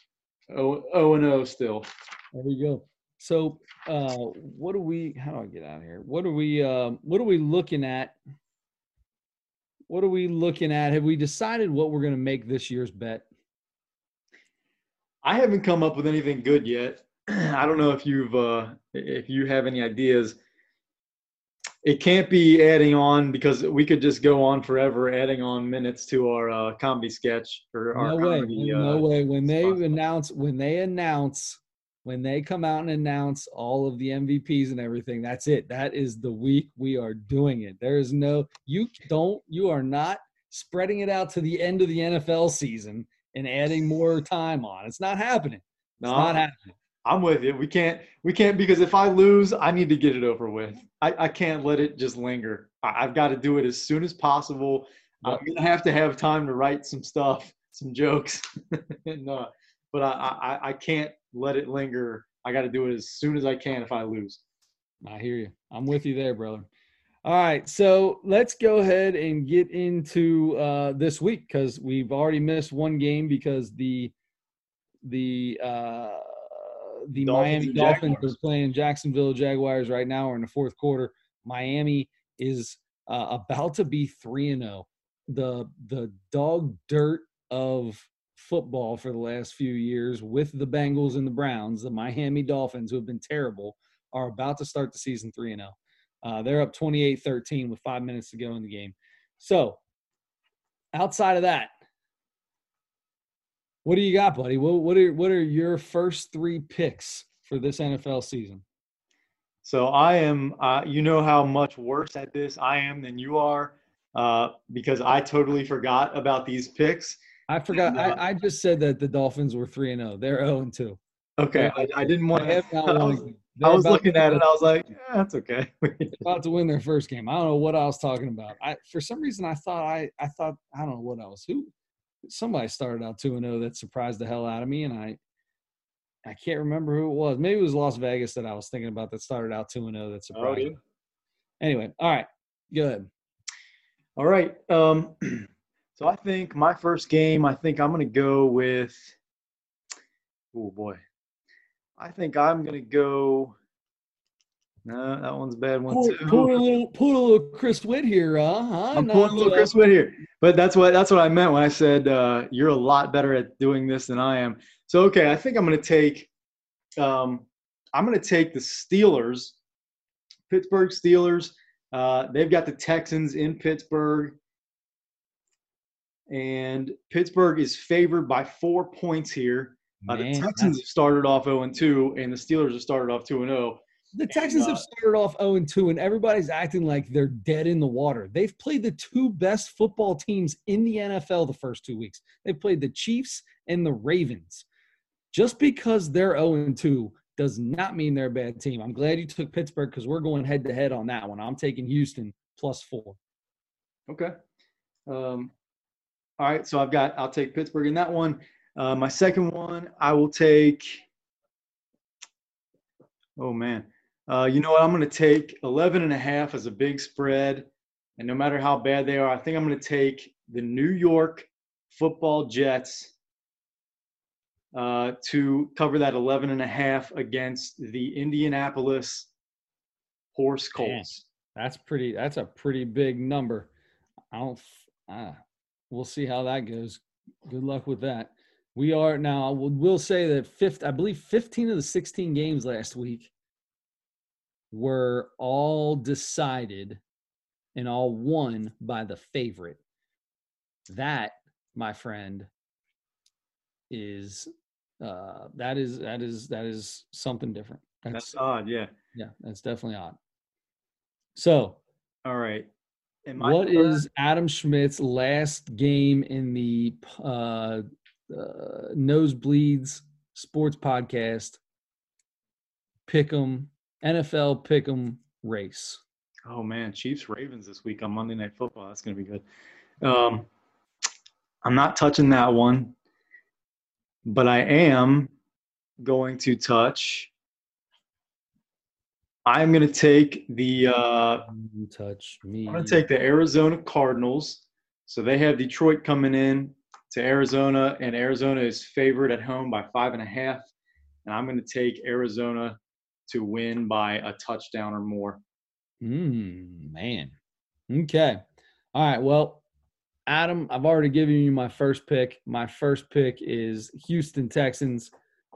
O O and O still. There you go. So, uh, what do we? How do I get out of here? What are we? Um, what are we looking at? What are we looking at? Have we decided what we're going to make this year's bet? I haven't come up with anything good yet. I don't know if you've uh, if you have any ideas. It can't be adding on because we could just go on forever adding on minutes to our uh, comedy sketch or our No way. comedy. no uh, way. When they spot. announce, when they announce, when they come out and announce all of the MVPs and everything, that's it. That is the week we are doing it. There is no, you don't, you are not spreading it out to the end of the NFL season and adding more time on. It's not happening. It's No, not happening. I'm with you. We can't. We can't because if I lose, I need to get it over with. I, I can't let it just linger. I, I've got to do it as soon as possible. I'm gonna have to have time to write some stuff, some jokes, and uh, but I, I I can't let it linger. I got to do it as soon as I can if I lose. I hear you. I'm with you there, brother. All right, so let's go ahead and get into uh, this week because we've already missed one game because the the uh, the Dolphins Miami Dolphins Jaguars. are playing Jacksonville Jaguars right now. We're in the fourth quarter. Miami is uh, about to be three and zero. The the dog dirt of football for the last few years with the Bengals and the Browns, the Miami Dolphins, who have been terrible, are about to start the season 3 and 0. Uh, they're up 28 13 with five minutes to go in the game. So, outside of that, what do you got, buddy? What, what, are, what are your first three picks for this NFL season? So I am. Uh, you know how much worse at this I am than you are uh, because I totally forgot about these picks. I forgot. I, I just said that the Dolphins were 3 and 0. They're 0 and 2. Okay, I, I didn't want to. have I was. I was looking at it. I was like, yeah, that's okay. about to win their first game. I don't know what I was talking about. I for some reason I thought I I thought I don't know what I was who somebody started out two and zero that surprised the hell out of me, and I I can't remember who it was. Maybe it was Las Vegas that I was thinking about that started out two and zero that Oh, surprised. yeah. me. Anyway, all right, go ahead. All right. Um, so I think my first game, I think I'm going to go with. Oh boy, I think I'm going to go. No, that one's a bad one Pull, too. pull a little pull a little Chris Witt here, uh, huh? I'm Not, pulling a little Chris Witt here, but that's what that's what I meant when I said uh, you're a lot better at doing this than I am. So okay, I think I'm going to take. Um, I'm going to take the Steelers, Pittsburgh Steelers. Uh, they've got the Texans in Pittsburgh, and Pittsburgh is favored by four points here. Uh, the man, Texans have started off 0 and 2, and the Steelers have started off 2 and oh. 0. The Texans uh, have started off 0 and 2, and everybody's acting like they're dead in the water. They've played the two best football teams in the NFL the first two weeks. They've played the Chiefs and the Ravens. Just because they're 0 and 2 does not mean they're a bad team. I'm glad you took Pittsburgh because we're going head to head on that one. I'm taking Houston plus four. Okay. Um, All right, so I've got I'll take Pittsburgh in that one. Uh, my second one, I will take. Oh man, uh, you know what? I'm going to take 11 and a half as a big spread, and no matter how bad they are, I think I'm going to take the New York Football Jets uh, to cover that 11 and a half against the Indianapolis Horse Colts. That's pretty. That's a pretty big number. I don't. Ah, we'll see how that goes. Good luck with that. We are now. We'll say that fifth. I believe 15 of the 16 games last week were all decided and all won by the favorite. That, my friend, is uh that is that is that is something different. That's, that's odd, yeah. Yeah, that's definitely odd. So, all right. What is Adam Schmidt's last game in the uh, uh, Nosebleeds Sports Podcast Pick'em NFL Pick'em race? Oh man, Chiefs Ravens this week on Monday Night Football. That's going to be good. Um, I'm not touching that one, but I am going to touch I'm going to take the uh, touch me. I'm going to take the Arizona Cardinals. So they have Detroit coming in to Arizona, and Arizona is favored at home by five and a half. And I'm going to take Arizona to win by a touchdown or more. Mm, man. Okay. All right. Well, Adam, I've already given you my first pick. My first pick is Houston Texans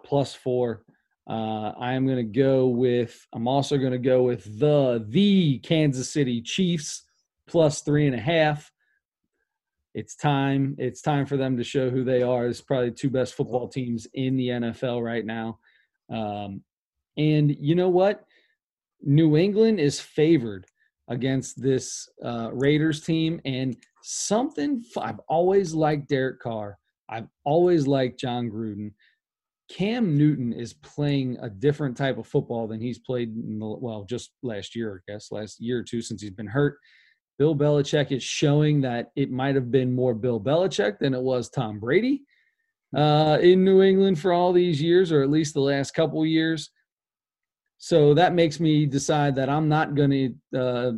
plus four. Uh, I am going to go with. I'm also going to go with the the Kansas City Chiefs plus three and a half. It's time. It's time for them to show who they are. It's probably two best football teams in the NFL right now. Um, and you know what? New England is favored against this uh, Raiders team, and something I've always liked Derek Carr. I've always liked Jon Gruden. Cam Newton is playing a different type of football than he's played in the, well, just last year, I guess, last year or two since he's been hurt. Bill Belichick is showing that it might have been more Bill Belichick than it was Tom Brady uh, in New England for all these years, or at least the last couple years. So that makes me decide that I'm not going to uh,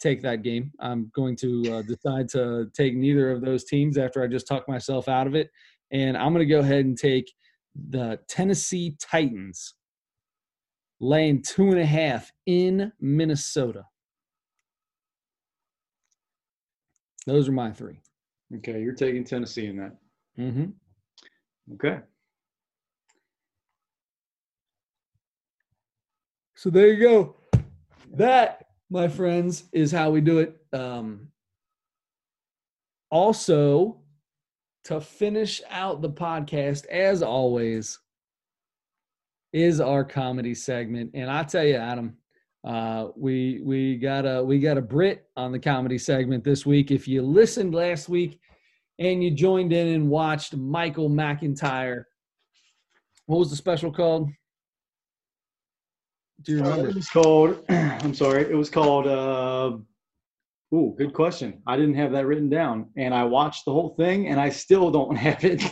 take that game. I'm going to uh, decide to take neither of those teams after I just talk myself out of it. And I'm going to go ahead and take the Tennessee Titans laying two and a half in Minnesota. Those are my three. Okay, you're taking Tennessee in that. Mm-hmm. Okay. So there you go. That, my friends, is how we do it. Um, also, to finish out the podcast, as always, is our comedy segment. And I tell you, Adam, uh, we we got a we got a Brit on the comedy segment this week. If you listened last week and you joined in and watched Michael McIntyre, what was the special called? Do you remember? Uh, it was called. I'm sorry. It was called. Uh, Ooh, good question. I didn't have that written down, and I watched the whole thing, and I still don't have it.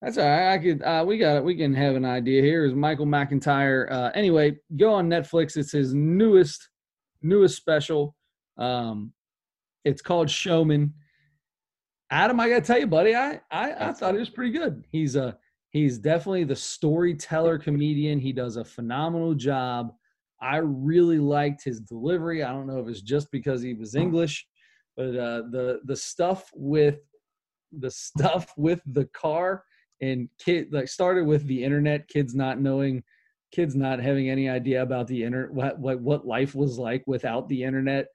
That's all right. I could. Uh, we got it. We can have an idea here. Is Michael McIntyre? Uh, anyway, go on Netflix. It's his newest, newest special. Um, it's called Showman. Adam, I gotta tell you, buddy, I I, I thought it was pretty good. He's a he's definitely the storyteller comedian. He does a phenomenal job. I really liked his delivery. I don't know if it's just because he was English, but uh, the the stuff with the stuff with the car and kid like started with the internet, kids not knowing, kids not having any idea about the internet, what what what life was like without the internet.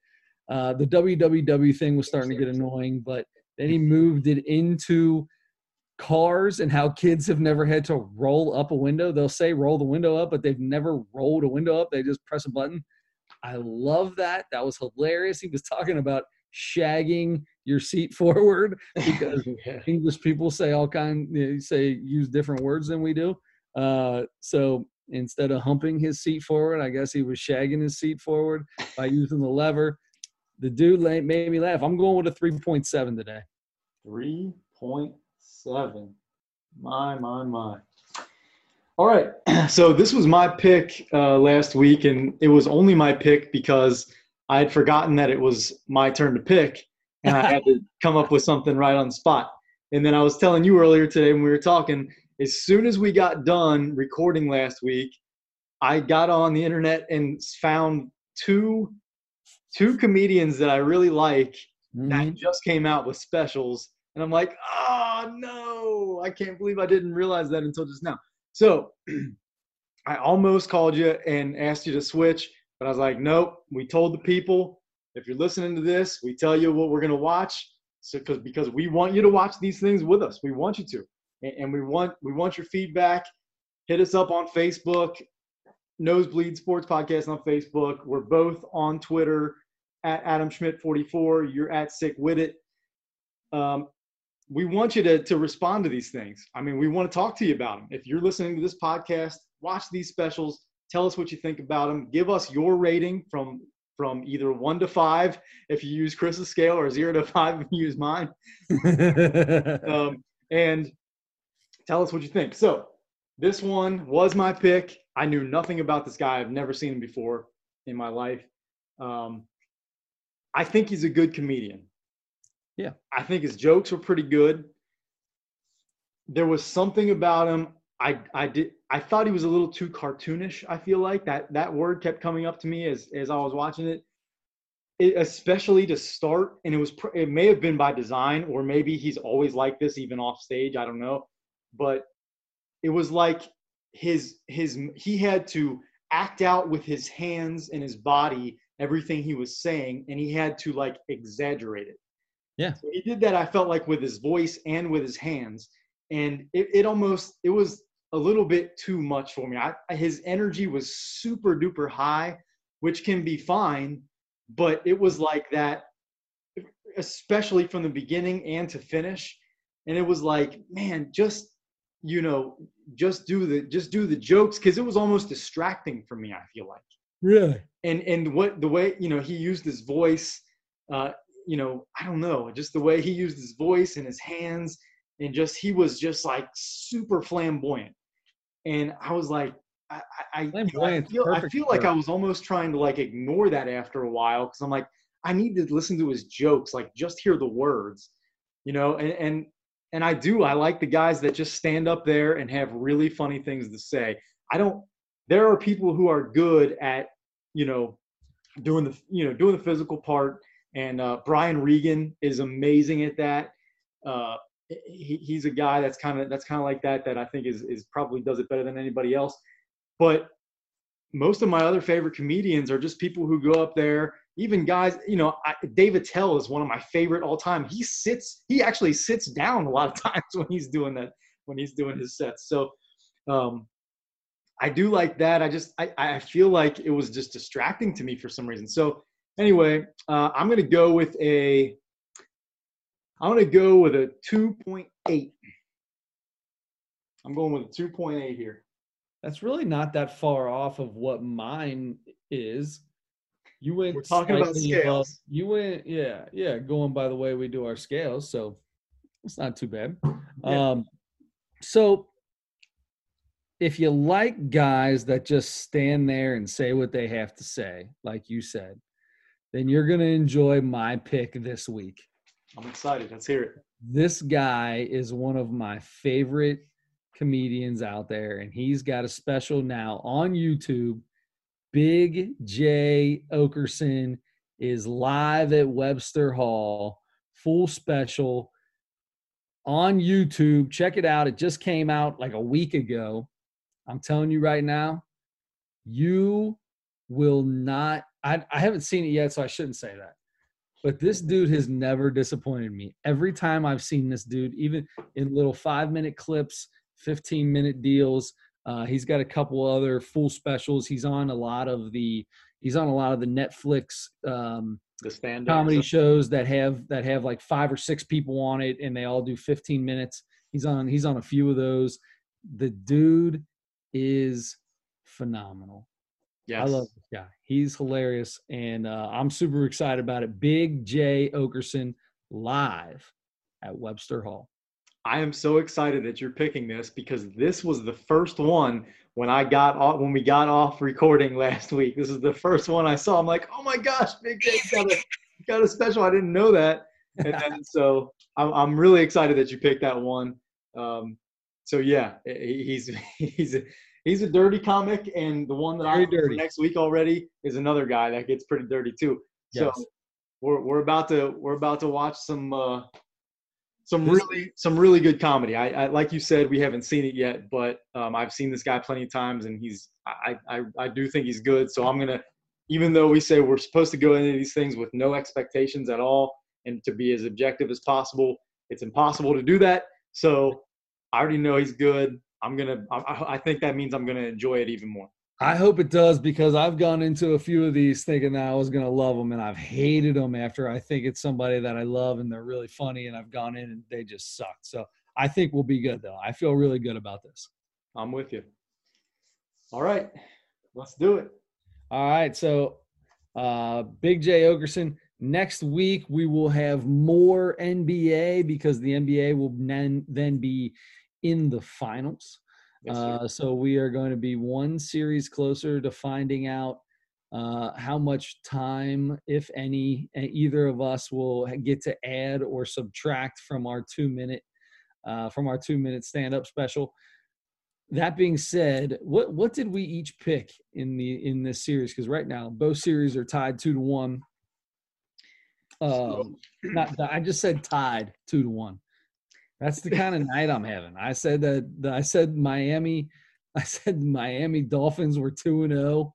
Uh, the www thing was starting to get annoying, but then he moved it into cars and how kids have never had to roll up a window. They'll say roll the window up, but they've never rolled a window up. They just press a button. I love that. That was hilarious. He was talking about shagging your seat forward because yeah. English people say all kind you say use different words than we do. Uh, so instead of humping his seat forward, I guess he was shagging his seat forward by using the lever. The dude made me laugh. I'm going with a 3.7 today. 3.7. My, my, my. All right. So this was my pick uh, last week, and it was only my pick because I had forgotten that it was my turn to pick, and I had to come up with something right on the spot. And then I was telling you earlier today when we were talking, as soon as we got done recording last week, I got on the internet and found two two comedians that I really like mm-hmm. that just came out with specials. And I'm like, oh no, I can't believe I didn't realize that until just now. So I almost called you and asked you to switch, but I was like, nope. We told the people if you're listening to this, we tell you what we're gonna watch. So because because we want you to watch these things with us. We want you to. And, and we want we want your feedback. Hit us up on Facebook, Nosebleed Sports Podcast on Facebook. We're both on Twitter at Adam Schmidt 44. You're at Sick With It. Um, we want you to, to respond to these things. I mean, we want to talk to you about them. If you're listening to this podcast, watch these specials. Tell us what you think about them. Give us your rating from from either one to five if you use Chris's scale, or zero to five if you use mine. um, and tell us what you think. So this one was my pick. I knew nothing about this guy. I've never seen him before in my life. Um, I think he's a good comedian. Yeah. I think his jokes were pretty good. There was something about him. I I did I thought he was a little too cartoonish. I feel like that that word kept coming up to me as as I was watching it. it especially to start, and it was it may have been by design, or maybe he's always like this even off stage. I don't know, but it was like his his he had to act out with his hands and his body everything he was saying and he had to like exaggerate it yeah so he did that i felt like with his voice and with his hands and it, it almost it was a little bit too much for me. I, his energy was super duper high which can be fine but it was like that especially from the beginning and to finish. And it was like man just you know just do the just do the jokes because it was almost distracting for me i feel like. Really? And and what the way you know he used his voice uh you know i don't know just the way he used his voice and his hands and just he was just like super flamboyant and i was like i i, I feel, I feel like i was almost trying to like ignore that after a while because i'm like i need to listen to his jokes like just hear the words you know and and and i do i like the guys that just stand up there and have really funny things to say i don't there are people who are good at you know, doing the you know doing the physical part. And uh, Brian Regan is amazing at that. Uh, he, he's a guy that's kind of that's kind of like that that I think is is probably does it better than anybody else. But most of my other favorite comedians are just people who go up there. Even guys, you know, I, Dave Attell is one of my favorite all time. He sits, he actually sits down a lot of times when he's doing that, when he's doing his sets. So, um, I do like that. I just I, I feel like it was just distracting to me for some reason. So anyway, uh, I'm gonna go with a I'm gonna go with a 2.8. I'm going with a 2.8 here. That's really not that far off of what mine is. You went We're talking about scales. Above. You went, yeah, yeah, going by the way we do our scales, so it's not too bad. Yeah. Um, so if you like guys that just stand there and say what they have to say, like you said, then you're going to enjoy my pick this week. I'm excited. Let's hear it. This guy is one of my favorite comedians out there, and he's got a special now on YouTube. Big Jay Oakerson is live at Webster Hall, full special on YouTube. Check it out. It just came out like a week ago. I'm telling you right now, you will not. I, I haven't seen it yet, so I shouldn't say that. But this dude has never disappointed me. Every time I've seen this dude, even in little five minute clips, 15 minute deals, uh, he's got a couple other full specials. He's on a lot of the he's on a lot of the Netflix um, the stand comedy shows that have that have like five or six people on it, and they all do 15 minutes. He's on he's on a few of those. The dude is phenomenal. Yes. I love this guy. He's hilarious, and uh, I'm super excited about it. Big Jay Oakerson live at Webster Hall. I am so excited that you're picking this because this was the first one when I got off when we got off recording last week. This is the first one I saw. I'm like, oh my gosh, Big Jay's got a got a special. I didn't know that. And then, so I'm I'm really excited that you picked that one. Um, so yeah, he's he's he's a dirty comic, and the one that Very I dirty. next week already is another guy that gets pretty dirty too. Yes. So we're we're about to we're about to watch some uh, some really some really good comedy. I, I, like you said, we haven't seen it yet, but um, I've seen this guy plenty of times, and he's I, I I do think he's good. So I'm gonna, even though we say we're supposed to go into these things with no expectations at all and to be as objective as possible, it's impossible to do that. So I already know he's good. I'm gonna. I, I think that means I'm gonna enjoy it even more. I hope it does because I've gone into a few of these thinking that I was going to love them and I've hated them after I think it's somebody that I love and they're really funny and I've gone in and they just suck. So I think we'll be good though. I feel really good about this. I'm with you. All right, let's do it. All right. So, uh, Big Jay Oakerson, next week we will have more NBA because the NBA will then, then be in the finals. Uh, so we are going to be one series closer to finding out uh, how much time, if any, either of us will get to add or subtract from our two minute uh, from our two minute stand up special. That being said, what what did we each pick in the in this series? Because right now both series are tied two to one. Um, not I just said tied two to one. That's the kind of night I'm having. I said that I said Miami, I said Miami Dolphins were two and zero. Oh.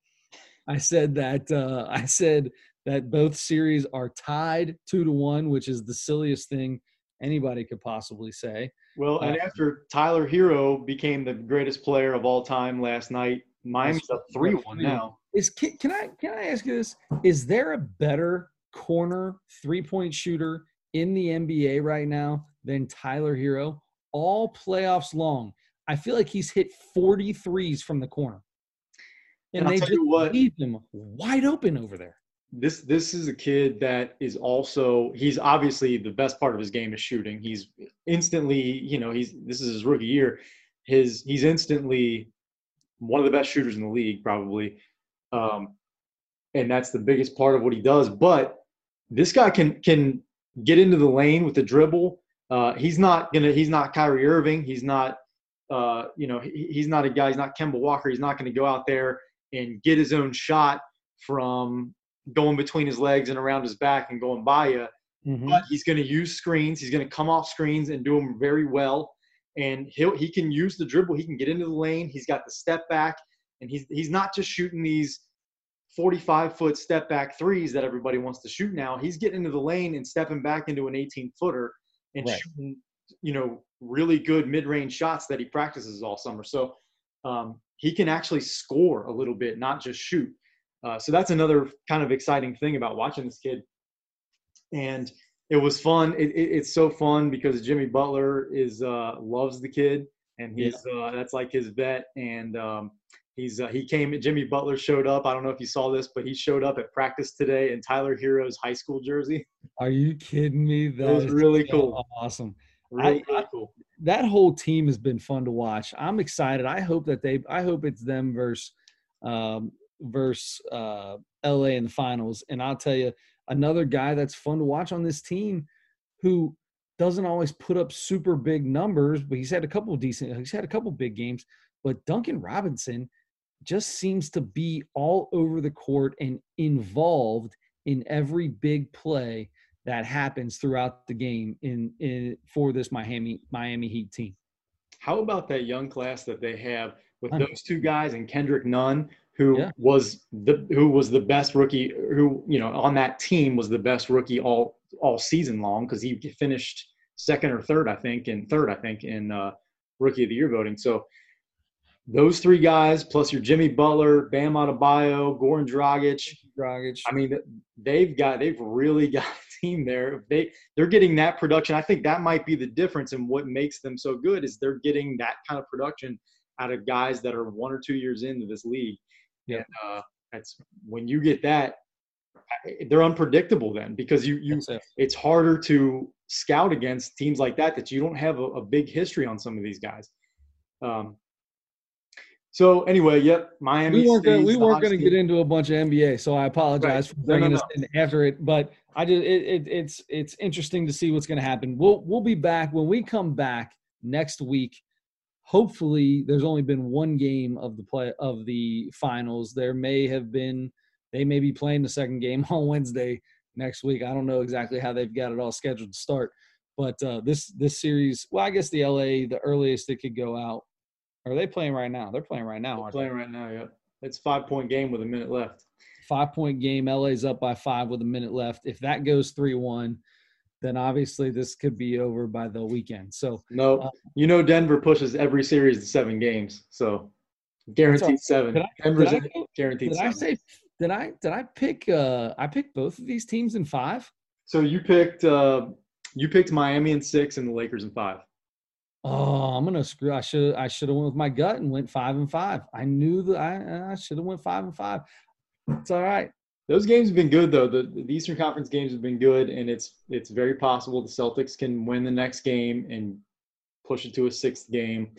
I said that uh, I said that both series are tied two to one, which is the silliest thing anybody could possibly say. Well, and uh, after Tyler Herro became the greatest player of all time last night, Miami's up three one now. Is can, can I can I ask you this? Is there a better corner three point shooter in the NBA right now than Tyler Herro all playoffs long. I feel like he's hit 43s from the corner. And, and they just what, leave him wide open over there. This this is a kid that is also he's obviously the best part of his game is shooting. He's instantly, you know, he's this is his rookie year. His he's instantly one of the best shooters in the league, probably. Um, and that's the biggest part of what he does. But this guy can can get into the lane with the dribble. Uh, he's not gonna. He's not Kyrie Irving. He's not. Uh, you know, he, he's not a guy. He's not Kemba Walker. He's not going to go out there and get his own shot from going between his legs and around his back and going by you. Mm-hmm. But he's going to use screens. He's going to come off screens and do them very well. And he he can use the dribble. He can get into the lane. He's got the step back, and he's he's not just shooting these 45 foot step back threes that everybody wants to shoot now. He's getting into the lane and stepping back into an 18 footer and right. shooting, you know, really good mid range shots that he practices all summer. So um, he can actually score a little bit, not just shoot. Uh, so that's another kind of exciting thing about watching this kid. And it was fun. It, it, it's so fun because Jimmy Butler is uh, loves the kid, and he's yeah. uh, that's like his vet. And um, He's uh, he came. Jimmy Butler showed up. I don't know if you saw this, but he showed up at practice today in Tyler Herro's high school jersey. Are you kidding me? That was really so cool. Awesome. Really, I, really cool. I, that whole team has been fun to watch. I'm excited. I hope that they. I hope it's them versus um, versus uh, LA in the finals. And I'll tell you another guy that's fun to watch on this team, who doesn't always put up super big numbers, but he's had a couple decent. He's had a couple big games. But Duncan Robinson just seems to be all over the court and involved in every big play that happens throughout the game in, in for this Miami Miami Heat team. How about that young class that they have with those two guys and Kendrick Nunn, who yeah. was the who was the best rookie who you know on that team was the best rookie all all season long because he finished second or third I think and third I think in uh, rookie of the year voting. So those three guys plus your Jimmy Butler, Bam Adebayo, Goran Dragic. Dragic. I mean, they've got they've really got a team there. They they're getting that production. I think that might be the difference in what makes them so good is they're getting that kind of production out of guys that are one or two years into this league. Yeah. And, uh, that's when you get that. they're unpredictable then because you you it. it's harder to scout against teams like that that you don't have a, a big history on some of these guys. Um, so anyway, yep, Miami. we weren't gonna, we weren't going to get into a bunch of NBA, so I apologize for No, no, bringing no. us in after it. But I just it, it, it's it's interesting to see what's going to happen. We'll we'll be back when we come back next week. Hopefully, there's only been one game of the play of the finals. There may have been they may be playing the second game on Wednesday next week. I don't know exactly how they've got it all scheduled to start, but uh, this this series, well, I guess the LA the earliest it could go out. Are they playing right now? They're playing right now. They're Aren't they? playing right now. Yeah, it's five point game with a minute left. five point game. LA's up by five with a minute left. If that goes 3 1, then obviously this could be over by the weekend. So, No, Uh, you know Denver pushes every series to seven games, so guaranteed seven. Did I- Denver's did I, guaranteed did I say, did I, did I pick, uh, I picked both of these teams in five? so you picked uh, you picked Miami in six and the Lakers in five. Oh, I'm gonna screw. I should I should have went with my gut and went five and five. I knew that I, I should have went five and five. It's all right. Those games have been good though. The, the Eastern Conference games have been good, and it's it's very possible the Celtics can win the next game and push it to a sixth game.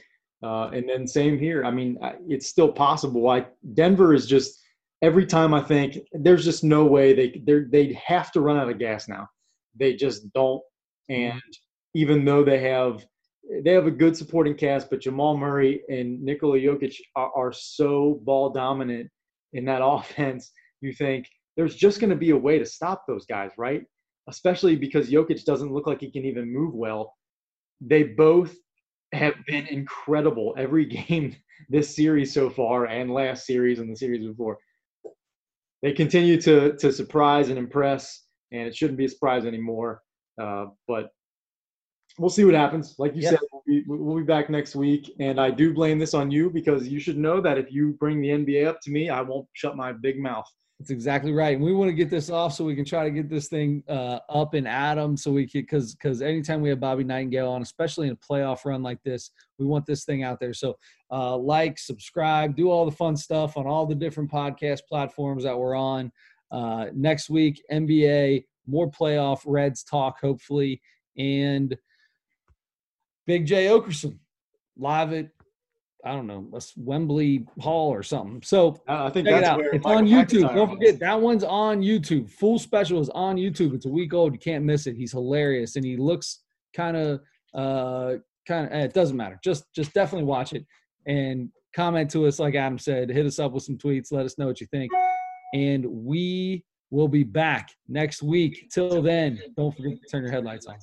Uh, and then same here. I mean, it's still possible. I Denver is just every time I think there's just no way they they have to run out of gas now. They just don't. And even though they have they have a good supporting cast, but Jamal Murray and Nikola Jokic are, are so ball dominant in that offense. You think there's just going to be a way to stop those guys, right? Especially because Jokic doesn't look like he can even move well. They both have been incredible every game this series so far and last series and the series before. They continue to to surprise and impress, and it shouldn't be a surprise anymore. Uh, but we'll see what happens. Like you Yep. said, we'll be, we'll be back next week, and I do blame this on you because you should know that if you bring the NBA up to me, I won't shut my big mouth. That's exactly right. And we want to get this off so we can try to get this thing uh, up and at 'em so we can, because because anytime we have Bobby Nightengale on, especially in a playoff run like this, we want this thing out there. So uh, like, subscribe, do all the fun stuff on all the different podcast platforms that we're on. Uh, next week, NBA, more playoff Reds talk, hopefully, and Big Jay Oakerson live at I don't know, Wembley Hall or something. So I I think Check it that's out. where It's Michael on YouTube. McIntyre Don't was. forget that one's on YouTube. Full special is on YouTube. It's a week old. You can't miss it. He's hilarious and he looks kind of uh kind of it doesn't matter. Just just definitely watch it and comment to us like Adam said. Hit us up with some tweets. Let us know what you think. And we will be back next week. Till then, don't forget to turn your headlights on.